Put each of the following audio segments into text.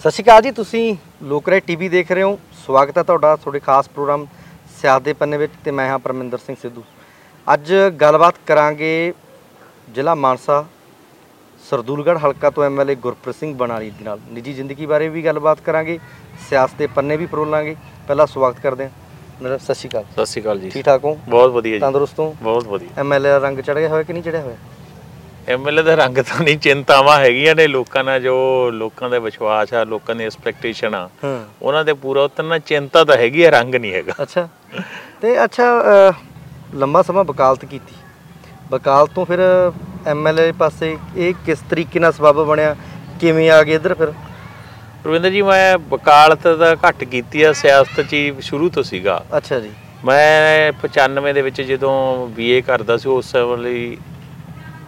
ਸਤਿ ਸ਼੍ਰੀ ਅਕਾਲ ਜੀ ਤੁਸੀਂ ਲੋਕਰਾਏ ਟੀਵੀ ਦੇਖ ਰਹੇ ਹੋ। ਸਵਾਗਤ ਹੈ ਤੁਹਾਡਾ ਤੁਹਾਡੇ ਖਾਸ ਪ੍ਰੋਗਰਾਮ ਸਿਆਸਤ ਦੇ ਪੰਨੇ ਵਿੱਚ ਤੇ ਮੈਂ ਹਾਂ ਪਰਮਿੰਦਰ ਸਿੰਘ ਸਿੱਧੂ। ਅੱਜ ਗੱਲਬਾਤ ਕਰਾਂਗੇ ਜ਼ਿਲ੍ਹਾ ਮਾਨਸਾ ਸਰਦੂਲਗੜ੍ਹ ਹਲਕਾ ਤੋਂ ਐਮਐਲਏ ਗੁਰਪ੍ਰੀਤ ਸਿੰਘ ਬਣਾਲੀ ਦੇ ਨਾਲ। ਨਿੱਜੀ ਜ਼ਿੰਦਗੀ ਬਾਰੇ ਵੀ ਗੱਲਬਾਤ ਕਰਾਂਗੇ ਸਿਆਸਤ ਦੇ ਪੰਨੇ ਵੀ ਪਰੋਲਾਂਗੇ ਪਹਿਲਾਂ ਸਵਾਗਤ ਕਰਦੇ ਹਾਂ। ਮੇਰਾ ਸਤਿ ਸ਼੍ਰੀ ਅਕਾਲ। ਸਤਿ ਸ਼੍ਰੀ ਅਕਾਲ ਜੀ। ਠੀਕ ਠਾਕ ਹੋ? ਬਹੁਤ ਵਧੀਆ ਜੀ। ਤੰਦਰੁਸਤ ਹੋ? ਬਹੁਤ ਵਧੀਆ। ਐਮਐਲਏ ਰੰਗ ਚੜ੍ਹਿਆ ਹੋਇਆ ਕਿ ਨਹੀਂ ਚੜ੍ਹਿਆ ਹੋਇਆ? ਐਮਐਲਏ ਦਾ ਰੰਗ ਤਾਂ ਨਹੀਂ ਚਿੰਤਾਵਾਂ ਹੈਗੀਆਂ ਨੇ ਲੋਕਾਂ ਨਾਲ ਜੋ ਲੋਕਾਂ ਦਾ ਵਿਸ਼ਵਾਸ ਆ ਲੋਕਾਂ ਦੀ ਐਕਸਪੈਕਟੇਸ਼ਨ ਆ। ਉਹਨਾਂ ਦੇ ਪੂਰਾ ਉਤਰਨਾ ਚਿੰਤਾ ਤਾਂ ਹੈਗੀ ਆ ਰੰਗ ਨਹੀਂ ਹੈਗਾ। ਅੱਛਾ। ਤੇ ਅੱਛਾ ਲੰਬਾ ਸਮਾਂ ਵਕਾਲਤ ਕੀਤੀ। ਵਕਾਲਤ ਤੋਂ ਫਿਰ ਐਮਐਲਏ ਪਾਸੇ ਇਹ ਕਿਸ ਤਰੀਕੇ ਨਾਲ ਸਬਬ ਬਣਿਆ? ਕਿਵੇਂ ਆ ਗਏ ਇੱਧਰ ਫਿਰ? ਰਵਿੰਦਰ ਜੀ ਮੈਂ ਵਕਾਲਤ ਦਾ ਘੱਟ ਕੀਤੀ ਆ ਸਿਆਸਤ 'ਚ ਹੀ ਸ਼ੁਰੂ ਤੋਂ ਸੀਗਾ। ਅੱਛਾ ਜੀ। ਮੈਂ 95 ਦੇ ਵਿੱਚ ਜਦੋਂ ਬੀਏ ਕਰਦਾ ਸੀ ਉਸ ਵੇਲੇ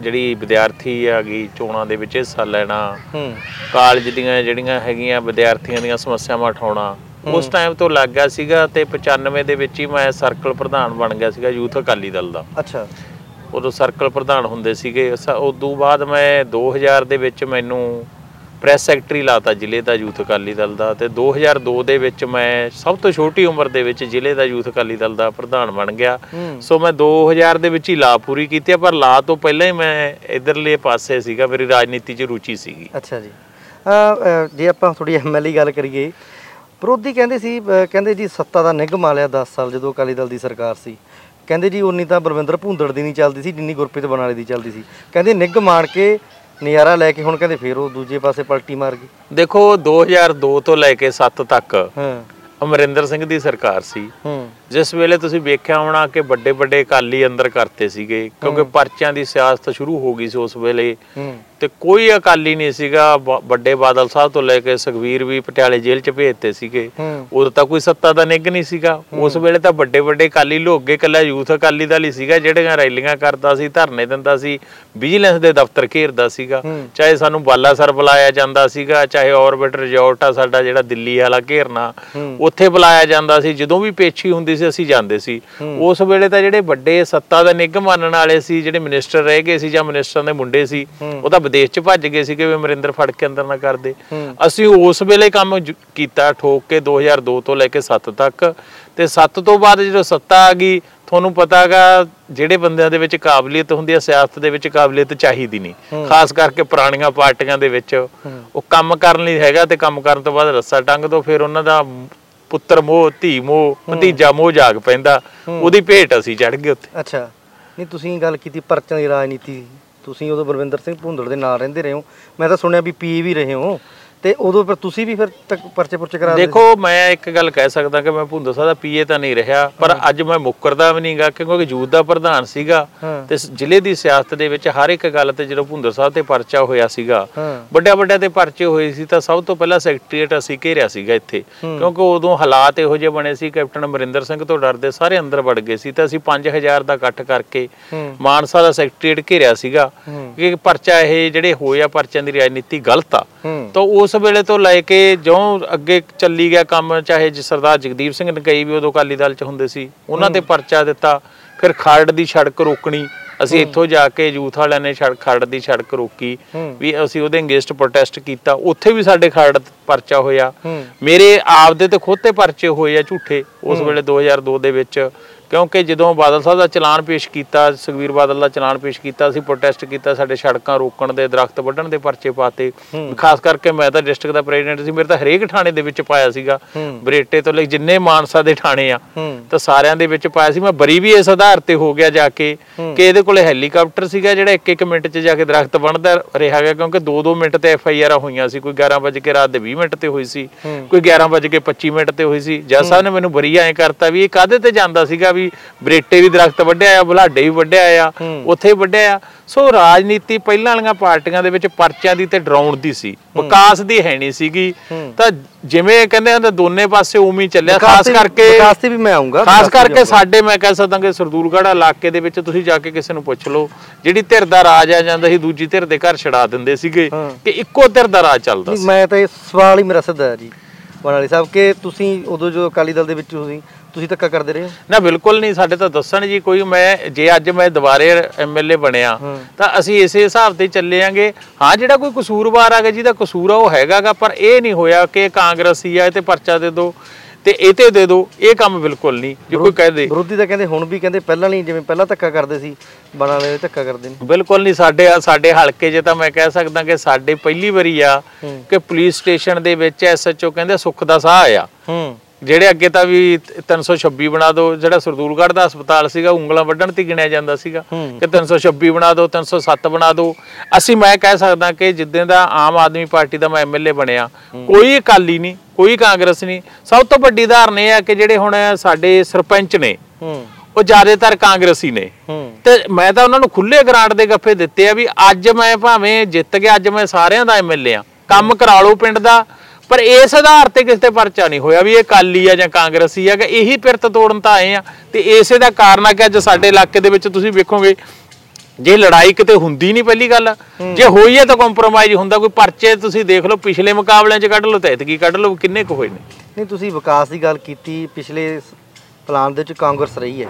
ਜਿਹੜੀ ਵਿਦਿਆਰਥੀ ਆ ਗਈ ਚੋਣਾਂ ਦੇ ਵਿੱਚ ਹਿੱਸਾ ਲੈਣਾ ਕਾਲਜ ਦੀਆਂ ਜਿਹੜੀਆਂ ਹੈਗੀਆਂ ਵਿਦਿਆਰਥੀਆਂ ਦੀਆਂ ਸਮੱਸਿਆਵਾਂ ਉਠਾਉਣਾ ਉਸ ਟਾਈਮ ਤੋਂ ਲੱਗ ਗਿਆ ਸੀਗਾ ਤੇ 95 ਦੇ ਵਿੱਚ ਹੀ ਮੈਂ ਸਰਕਲ ਪ੍ਰਧਾਨ ਬਣ ਗਿਆ ਸੀਗਾ ਯੂਥ ਅਕਾਲੀ ਦਲ ਦਾ। ਅੱਛਾ। ਉਦੋਂ ਸਰਕਲ ਪ੍ਰਧਾਨ ਹੁੰਦੇ ਸੀਗੇ ਉਸ ਤੋਂ ਬਾਅਦ ਮੈਂ 2000 ਦੇ ਵਿੱਚ ਮੈਨੂੰ ਪ੍ਰੈਸ ਸੈਕਟਰੀ ਲਾਤਾ ਜ਼ਿਲ੍ਹੇ ਦਾ ਯੂਥ ਅਕਾਲੀ ਦਲ ਦਾ ਤੇ 2002 ਦੇ ਵਿੱਚ ਮੈਂ ਸਭ ਤੋਂ ਛੋਟੀ ਉਮਰ ਦੇ ਵਿੱਚ ਜ਼ਿਲ੍ਹੇ ਦਾ ਯੂਥ ਅਕਾਲੀ ਦਲ ਦਾ ਪ੍ਰਧਾਨ ਬਣ ਗਿਆ। ਸੋ ਮੈਂ 2000 ਦੇ ਵਿੱਚ ਹੀ ਲਾ ਪੂਰੀ ਕੀਤੀ ਪਰ ਲਾ ਤੋਂ ਪਹਿਲਾਂ ਹੀ ਮੈਂ ਇਧਰਲੇ ਪਾਸੇ ਸੀਗਾ ਮੇਰੀ ਰਾਜਨੀਤੀ 'ਚ ਰੁਚੀ ਸੀਗੀ। ਅੱਛਾ ਜੀ। ਜੇ ਆਪਾਂ ਥੋੜੀ ਐਮਐਲਏ ਗੱਲ ਕਰੀਏ ਵਿਰੋਧੀ ਕਹਿੰਦੇ ਸੀ ਕਹਿੰਦੇ ਜੀ ਸੱਤਾ ਦਾ ਨਿਗਮ ਆ ਲਿਆ 10 ਸਾਲ ਜਦੋਂ ਅਕਾਲੀ ਦਲ ਦੀ ਸਰਕਾਰ ਸੀ। ਕਹਿੰਦੇ ਜੀ ਉਨੀ ਤਾਂ ਬਲਵਿੰਦਰ ਭੁੰਦੜ ਦੀ ਨਹੀਂ ਚੱਲਦੀ ਸੀ ਜਿੰਨੀ ਗੁਰਪ੍ਰੀਤ ਬਨਾਲੇ ਦੀ ਚੱਲਦੀ ਸੀ। ਕਹਿੰਦੇ ਨਿਗਮ ਆਣ ਕੇ ਨਜ਼ਾਰਾ ਲੈ ਕੇ ਹੁਣ ਕਹਿੰਦੇ ਫੇਰ ਉਹ ਦੂਜੇ ਪਾਸੇ ਪਲਟੀ ਮਾਰ ਗਈ। ਦੇਖੋ 2002 ਤੋਂ ਲੈ ਕੇ 7 ਤੱਕ ਹਾਂ। ਅਮਰਿੰਦਰ ਸਿੰਘ ਦੀ ਸਰਕਾਰ ਸੀ। ਹੂੰ। ਜਿਸ ਵੇਲੇ ਤੁਸੀਂ ਵੇਖਿਆ ਹੋਣਾ ਕਿ ਵੱਡੇ ਵੱਡੇ ਅਕਾਲੀ ਅੰਦਰ ਕਰਤੇ ਸੀਗੇ ਕਿਉਂਕਿ ਪਰਚਿਆਂ ਦੀ ਸਿਆਸਤ ਸ਼ੁਰੂ ਹੋ ਗਈ ਸੀ ਉਸ ਵੇਲੇ। ਤੇ ਕੋਈ ਅਕਾਲੀ ਨਹੀਂ ਸੀਗਾ ਵੱਡੇ ਬਾਦਲ ਸਾਹਿਬ ਤੋਂ ਲੈ ਕੇ ਸੁਖਵੀਰ ਵੀ ਪਟਿਆਲੇ ਜੇਲ੍ਹ 'ਚ ਭੇਜਤੇ ਸੀਗੇ। ਉਦੋਂ ਤਾਂ ਕੋਈ ਸੱਤਾ ਦਾ ਨਿੱਘ ਨਹੀਂ ਸੀਗਾ। ਉਸ ਵੇਲੇ ਤਾਂ ਵੱਡੇ ਵੱਡੇ ਅਕਾਲੀ ਲੋਗੇ ਕੱਲਾ ਯੂਥ ਅਕਾਲੀ ਦਲ ਹੀ ਸੀਗਾ ਜਿਹੜੀਆਂ ਰੈਲੀਆਂ ਕਰਦਾ ਸੀ ਧਰਨੇ ਦਿੰਦਾ ਸੀ ਵਿਜੀਲੈਂਸ ਦੇ ਦਫ਼ਤਰ ਘੇਰਦਾ ਸੀਗਾ। ਚਾਹੇ ਸਾਨੂੰ ਬਾਲਾਸਰ ਬੁਲਾਇਆ ਜਾਂਦਾ ਸੀਗਾ ਚਾਹੇ ਆਰਬਿਟ ਰਿਜ਼ੋਰਟ ਆ ਸਾਡਾ ਜਿਹੜਾ ਦਿੱਲੀ ਵਾਲਾ ਘੇਰਨਾ। ਉੱਥੇ ਬੁਲਾਇਆ ਜਾਂਦਾ ਸੀ ਜਦੋਂ ਵੀ ਪੇਛੀ ਹੁੰਦੀ ਸੀ ਅਸੀਂ ਜਾਂਦੇ ਸੀ ਉਸ ਵੇਲੇ ਤਾਂ ਜਿਹੜੇ ਵੱਡੇ ਸੱਤਾ ਦਾ ਨਿੱਘ ਮੰਨਣ ਵਾਲੇ ਸੀ, ਜਿਹੜੇ ਮਿਨਿਸਟਰ ਰਹਿ ਗਏ ਸੀ ਜਾਂ ਮਿਨਿਸਟਰਾਂ ਦੇ ਮੁੰਡੇ ਸੀ ਹੂੰ। ਉਹ ਤਾਂ ਵਿਦੇਸ਼ 'ਚ ਭੱਜ ਗਏ ਸੀ ਕਿ ਵੀ ਅਮਰਿੰਦਰ ਫੜ ਕੇ ਅੰਦਰ ਨਾ ਕਰਦੇ ਹੂੰ। ਅਸੀਂ ਉਸ ਵੇਲੇ ਕੰਮ ਜ- ਕੀਤਾ ਠੋਕ ਕੇ 2002 ਤੋਂ ਲੈ ਕੇ 7 ਤੱਕ ਤੇ 7 ਤੋਂ ਬਾਅਦ ਜਦੋਂ ਸੱਤਾ ਆ ਗਈ, ਤੁਹਾਨੂੰ ਪਤਾਗਾ ਜਿਹੜੇ ਬੰਦਿਆਂ ਦੇ ਵਿੱਚ ਕਾਬਲੀਅਤ ਹੁੰਦੀ ਹੈ ਸਿਆਸਤ ਦੇ ਵਿੱਚ ਕਾਬਲੀਅਤ ਚਾਹੀਦੀ ਨਹੀਂ ਖਾਸ ਕਰਕੇ ਪੁਰਾਣੀਆਂ ਪਾਰਟੀਆਂ ਦੇ ਵਿੱਚ ਉਹ ਕੰਮ ਕਰਨ ਲਈ ਹੈਗਾ ਤੇ ਕੰਮ ਕਰਨ ਤੋਂ ਬਾਅਦ ਰੱਸਾ ਟੰਗ ਦੋ, ਫਿਰ ਉਹਨਾਂ ਦਾ ਪੁੱਤਰ ਮੋਹ ਧੀ ਮੋਹ ਭਤੀਜਾ ਮੋਹ ਜਾਗ ਪੈਂਦਾ। ਉਹਦੀ ਭੇਟ ਅਸੀਂ ਚੜ ਗਏ ਉੱਥੇ। ਅੱਛਾ। ਨਹੀਂ ਤੁਸੀਂ ਗੱਲ ਕੀਤੀ ਪਰਚਾਂ ਦੀ ਰਾਜਨੀਤੀ। ਤੁਸੀਂ ਉਦੋਂ ਬਲਵਿੰਦਰ ਸਿੰਘ ਭੁੰਦੜ ਦੇ ਨਾਲ ਰਹਿੰਦੇ ਰਹੇ ਹੋ। ਮੈਂ ਤਾਂ ਸੁਣਿਆ ਵੀ ਪੀ ਵੀ ਰਹੇ ਹੋ। ਤੇ ਉਦੋਂ ਫਿਰ ਤੁਸੀਂ ਵੀ ਫਿਰ ਪਰਚੇ ਪੁਰਚੇ ਕਰਾ ਦੇਖੋ ਮੈਂ ਇੱਕ ਗੱਲ ਕਹਿ ਸਕਦਾ ਕਿ ਮੈਂ ਭੁੰਦਰ ਸਾਹਿਬ ਦਾ ਪੀਏ ਤਾਂ ਨਹੀਂ ਰਿਹਾ ਪਰ ਅੱਜ ਮੈਂ ਮੁੱਕਰਦਾ ਵੀ ਨਹੀਂਗਾ ਕਿਉਂਕਿ ਯੂਥ ਦਾ ਪ੍ਰਧਾਨ ਸੀਗਾ। ਤੇ ਜ਼ਿਲ੍ਹੇ ਦੀ ਸਿਆਸਤ ਦੇ ਵਿੱਚ ਹਰ ਇੱਕ ਗੱਲ ਤੇ ਜਦੋਂ ਭੁੰਦਰ ਸਾਹਿਬ ਤੇ ਪਰਚਾ ਹੋਇਆ ਸੀਗਾ ਵੱਡਿਆਂ ਵੱਡਿਆਂ ਤੇ ਪਰਚੇ ਹੋਏ ਸੀ ਤਾਂ ਸਭ ਤੋਂ ਪਹਿਲਾਂ ਸੈਕਟਰੀਏਟ ਅਸੀਂ ਘੇਰਿਆ ਸੀਗਾ ਇੱਥੇ। ਕਿਉਂਕਿ ਉਦੋਂ ਹਾਲਾਤ ਇਹੋ ਜਿਹੇ ਬਣੇ ਸੀ ਕੈਪਟਨ ਅਮਰਿੰਦਰ ਸਿੰਘ ਤੋਂ ਡਰਦੇ ਸਾਰੇ ਅੰਦਰ ਵੜ ਗਏ ਸੀ ਤਾਂ ਅਸੀਂ 5000 ਦਾ ਇਕੱਠ ਕਰਕੇ ਮਾਨਸਾ ਦਾ ਸੈਕਟਰੀਏਟ ਘੇਰਿਆ ਸੀਗਾ ਕਿ ਪਰਚਾ ਇਹ ਜਿਹੜੇ ਹੋਏ ਆ ਪਰਚਿਆਂ ਦੀ ਰਾਜਨੀਤੀ ਗਲਤ ਆ। ਤਾਂ ਉਸ ਵੇਲੇ ਤੋਂ ਲੈ ਕੇ ਜਿਉਂ ਅੱਗੇ ਚੱਲੀ ਗਿਆ ਕੰਮ ਚਾਹੇ ਜ- ਸਰਦਾਰ ਜਗਦੀਪ ਸਿੰਘ ਨਕਈ ਵੀ ਉਦੋਂ ਅਕਾਲੀ ਦਲ 'ਚ ਹੁੰਦੇ ਸੀ ਉਹਨਾਂ ਤੇ ਪਰਚਾ ਦਿੱਤਾ ਫਿਰ ਖਰੜ ਦੀ ਸੜਕ ਰੋਕਣੀ ਅਸੀਂ ਇੱਥੋਂ ਜਾ ਕੇ ਯੂਥ ਵਾਲਿਆਂ ਨੇ ਸੜਕ ਖਰੜ ਦੀ ਸੜਕ ਰੋਕੀ ਹੂੰ। ਵੀ ਅਸੀਂ ਉਹਦੇ ਅਗੇਂਸਟ ਪ੍ਰੋਟੈਸਟ ਕੀਤਾ ਉੱਥੇ ਵੀ ਸਾਡੇ ਖਰੜ ਪਰਚਾ ਹੋਇਆ। ਹੂੰ। ਮੇਰੇ ਆਪਦੇ ਤੇ ਖੁਦ ਤੇ ਪਰਚੇ ਹੋਏ ਆ ਝੂਠੇ ਉਸ ਵੇਲੇ 2002 ਦੇ ਵਿੱਚ ਕਿਉਂਕਿ ਜਦੋਂ ਬਾਦਲ ਸਾਹਿਬ ਦਾ ਚਲਾਨ ਪੇਸ਼ ਕੀਤਾ ਸੁਖਵੀਰ ਬਾਦਲ ਦਾ ਚਲਾਨ ਪੇਸ਼ ਕੀਤਾ ਅਸੀਂ ਪ੍ਰੋਟੈਸਟ ਕੀਤਾ ਸਾਡੇ ਸੜਕਾਂ ਰੋਕਣ ਦੇ ਦਰਖਤ ਵੱਢਣ ਦੇ ਪਰਚੇ ਪਾਤੇ। ਖਾਸ ਕਰਕੇ ਮੈਂ ਤਾਂ ਡਿਸਟ੍ਰਿਕਟ ਦਾ ਪ੍ਰੈਜ਼ੀਡੈਂਟ ਸੀ ਮੇਰੇ ਤਾਂ ਹਰੇਕ ਥਾਣੇ ਦੇ ਵਿੱਚ ਪਾਇਆ ਸੀਗਾ। ਬਰੇਟੇ ਤੋਂ ਲੈ ਜਿੰਨੇ ਮਾਨਸਾ ਦੇ ਥਾਣੇ ਆ ਤਾਂ ਸਾਰਿਆਂ ਦੇ ਵਿੱਚ ਪਾਇਆ ਸੀ। ਮੈਂ ਬਰੀ ਵੀ ਇਸ ਆਧਾਰ ਤੇ ਹੋ ਗਿਆ ਜਾ ਕੇ ਕਿ ਇਹਦੇ ਕੋਲੇ ਹੈਲੀਕਾਪਟਰ ਸੀਗਾ ਜਿਹੜਾ ਇੱਕ ਇੱਕ ਮਿੰਟ 'ਚ ਜਾ ਕੇ ਦਰਖਤ ਵੱਢਦਾ ਰਿਹਾ ਗਿਆ ਕਿਉਂਕਿ 2-2 ਮਿੰਟ ਤੇ ਐਫ ਆਈ ਆਰ ਹੋਈਆਂ ਸੀ। ਕੋਈ 11 ਵਜੇ ਕੇ ਰਾਤ ਦੇ 20 ਮਿੰਟ ਤੇ ਹੋਈ ਸੀ ਕੋਈ 11 ਵਜੇ ਕੇ 25 ਮਿੰਟ ਤੇ ਹੋਈ ਸੀ। ਜੱਜ ਸਾਹਿਬ ਨੇ ਮੈਨੂੰ ਬਰੀ ਐਂ ਕਰਤਾ ਵੀ ਇਹ ਕਾਦੇ ਤੇ ਜਾਂਦਾ ਸੀਗਾ ਵੀ ਬਰੇਟੇ ਵੀ ਦਰਖਤ ਵੱਢਿਆ ਆ ਬੁਲਾਡੇ ਵੀ ਵੱਢਿਆ ਆ ਉੱਥੇ ਵੀ ਵੱਢਿਆ ਆ। ਸੋ ਰਾਜਨੀਤੀ ਪਹਿਲਾਂ ਵਾਲੀਆਂ ਪਾਰਟੀਆਂ ਦੇ ਵਿੱਚ ਪਰਚਿਆਂ ਦੀ ਤੇ ਡਰਾਉਣ ਦੀ ਸੀ। ਵਿਕਾਸ ਦੀ ਹੈ ਨਹੀਂ ਸੀਗੀ। ਤਾਂ ਜਿਵੇਂ ਕਹਿੰਦੇ ਹੁੰਦੇ ਦੋਨੇ ਪਾਸੇ ਹੀ ਚੱਲਿਆ ਖਾਸ ਕਰਕੇ ਵਿਕਾਸ ਤੇ ਵੀ ਮੈਂ ਆਉਂਗਾ ਖਾਸ ਕਰਕੇ ਸਾਡੇ ਮੈਂ ਕਹਿ ਸਕਦਾ ਕਿ ਸਰਦੂਲਗੜ੍ਹ ਇਲਾਕੇ ਦੇ ਵਿੱਚ ਤੁਸੀਂ ਜਾ ਕੇ ਕਿਸੇ ਨੂੰ ਪੁੱਛ ਲਓ ਜਿਹੜੀ ਧਿਰ ਦਾ ਰਾਜ ਆ ਜਾਂਦਾ ਸੀ ਦੂਜੀ ਧਿਰ ਦੇ ਘਰ ਛੜਾ ਦਿੰਦੇ ਸੀਗੇ। ਕਿ ਇੱਕੋ ਧਿਰ ਦਾ ਰਾਜ ਚੱਲਦਾ ਸੀ। ਮੈਂ ਤਾਂ ਇਹ ਸਵਾਲ ਹੀ ਮੇਰਾ ਸਿੱਧਾ ਜੀ ਬਣਾਲੀ ਸਾਹਿਬ ਕਿ ਤੁਸੀਂ ਉਦੋਂ ਜੋ ਅਕਾਲੀ ਦਲ ਦੇ ਵਿੱਚ ਤੁਸੀਂ ਤੁਸੀਂ ਧੱਕਾ ਕਰਦੇ ਰਹੇ ਹੋ? ਨਾ ਬਿਲਕੁਲ ਨਹੀਂ। ਸਾਡੇ ਤਾਂ ਦੱਸਣ ਜੀ ਕੋਈ ਮੈਂ ਜੇ ਅੱਜ ਮੈਂ ਦੁਬਾਰੇ ਐਮਐਲਏ ਬਣਿਆ ਤਾਂ ਅਸੀਂ ਇਸੇ ਹਿਸਾਬ ਤੇ ਚੱਲੇਾਂਗੇ ਹਾਂ ਜਿਹੜਾ ਕੋਈ ਕਸੂਰਵਾਰ ਆਗਾ ਜਿਹਦਾ ਕਸੂਰ ਆ ਉਹ ਹੈਗਾਗਾ ਪਰ ਇਹ ਨਹੀਂ ਹੋਇਆ ਕਿ ਕਾਂਗਰਸੀ ਆ ਤੇ ਪਰਚਾ ਦੇ ਦਿਓ ਤੇ ਇਹ ਤੇ ਦੇ ਦਿਓ। ਇਹ ਕੰਮ ਬਿਲਕੁਲ ਨਹੀਂ ਜੇ ਕੋਈ ਕਹਿ ਦੇ। ਵਿਰੋਧੀ ਤਾਂ ਕਹਿੰਦੇ ਹੁਣ ਵੀ ਕਹਿੰਦੇ ਪਹਿਲਾਂ ਨਹੀਂ ਜਿਵੇਂ ਪਹਿਲਾਂ ਧੱਕਾ ਕਰਦੇ ਸੀ ਬਣਾ ਵਾਲੇ ਧੱਕਾ ਕਰਦੇ ਨੇ। ਬਿਲਕੁਲ ਨਹੀਂ ਸਾਡੇ ਸਾਡੇ ਹਲਕੇ 'ਚ ਤਾਂ ਮੈਂ ਕਹਿ ਸਕਦਾ ਕਿ ਸਾਡੇ ਪਹਿਲੀ ਵਾਰੀ ਆ ਕਿ ਪੁਲਿਸ ਸਟੇਸ਼ਨ ਦੇ ਵਿੱਚ ਐਸਐਚਓ ਕਹਿੰਦੇ ਸੁੱਖ ਦਾ ਸਾਹ ਹੂੰ। ਜਿਹੜੇ ਅੱਗੇ ਤਾਂ ਵੀ 326 ਬਣਾ ਦਿਓ ਜਿਹੜਾ ਸਰਦੂਲਗੜ੍ਹ ਦਾ ਹਸਪਤਾਲ ਸੀਗਾ ਉਂਗਲਾਂ ਵੱਢਣ ਤੇ ਗਿਣਿਆ ਜਾਂਦਾ ਸੀਗਾ ਕਿ 326 ਬਣਾ ਦਿਓ 307 ਬਣਾ ਦਿਓ ਅਸੀਂ ਮੈਂ ਕਹਿ ਸਕਦਾ ਕਿ ਜਿੱਦਾਂ ਦਾ ਆਮ ਆਦਮੀ ਪਾਰਟੀ ਦਾ ਮੈਂ ਐਮਐਲਏ ਬਣਿਆ ਕੋਈ ਅਕਾਲੀ ਨਹੀਂ ਕੋਈ ਕਾਂਗਰਸ ਨਹੀਂ। ਸਭ ਤੋਂ ਵੱਡੀ ਉਦਾਹਰਨ ਇਹ ਆ ਕਿ ਜਿਹੜੇ ਹੁਣ ਸਾਡੇ ਸਰਪੰਚ ਨੇ ਹੂੰ। ਉਹ ਜ਼ਿਆਦਾਤਰ ਕਾਂਗਰਸੀ ਨੇ। ਹੂੰ। ਤੇ ਮੈਂ ਤਾਂ ਉਹਨਾਂ ਨੂੰ ਖੁੱਲੇ ਗ੍ਰਾਂਟ ਦੇ ਗੱਫੇ ਦਿੱਤੇ ਆ ਵੀ ਅੱਜ ਮੈਂ ਭਾਵੇਂ ਜਿੱਤ ਗਿਆ ਅੱਜ ਮੈਂ ਸਾਰਿਆਂ ਦਾ ਐਮਐਲਏ ਆ। ਕੰਮ ਕਰਾ ਲਓ ਪਿੰਡ ਦਾ ਪਰ ਇਸ ਆਧਾਰ ਤੇ ਕਿਸੇ ਤੇ ਪਰਚਾ ਨਹੀਂ ਹੋਇਆ ਵੀ ਇਹ ਕਾਲੀ ਆ ਜਾਂ ਕਾਂਗਰਸੀ ਆ ਕਿ ਇਹੀ ਪਿਰਤ ਤੋੜਨ ਤਾਂ ਆਏ ਆ। ਤੇ ਇਸੇ ਦਾ ਕਾਰਨ ਆ ਕਿ ਅੱਜ ਸਾਡੇ ਇਲਾਕੇ ਦੇ ਵਿੱਚ ਤੁਸੀਂ ਵੇਖੋਗੇ ਜੇ ਲੜਾਈ ਕਿਤੇ ਹੁੰਦੀ ਨਹੀਂ ਪਹਿਲੀ ਗੱਲ ਜੇ ਹੋਈ ਹੈ ਤਾਂ ਕੰਪਰੋਮਾਈਜ਼ ਹੁੰਦਾ ਕੋਈ ਪਰਚੇ ਤੁਸੀਂ ਦੇਖ ਲਓ ਪਿਛਲੇ ਮੁਕਾਬਲਿਆਂ 'ਚ ਕੱਢ ਲਓ ਤੇ ਐਤਕੀ ਕੱਢ ਲਓ ਕਿੰਨੇ ਕੁ ਹੋਏ ਨੇ। ਨਹੀਂ ਤੁਸੀਂ ਵਿਕਾਸ ਦੀ ਗੱਲ ਕੀਤੀ ਪਿਛਲੇ ਪਲਾਨ ਦੇ ਵਿੱਚ ਕਾਂਗਰਸ ਰਹੀ ਹੈ।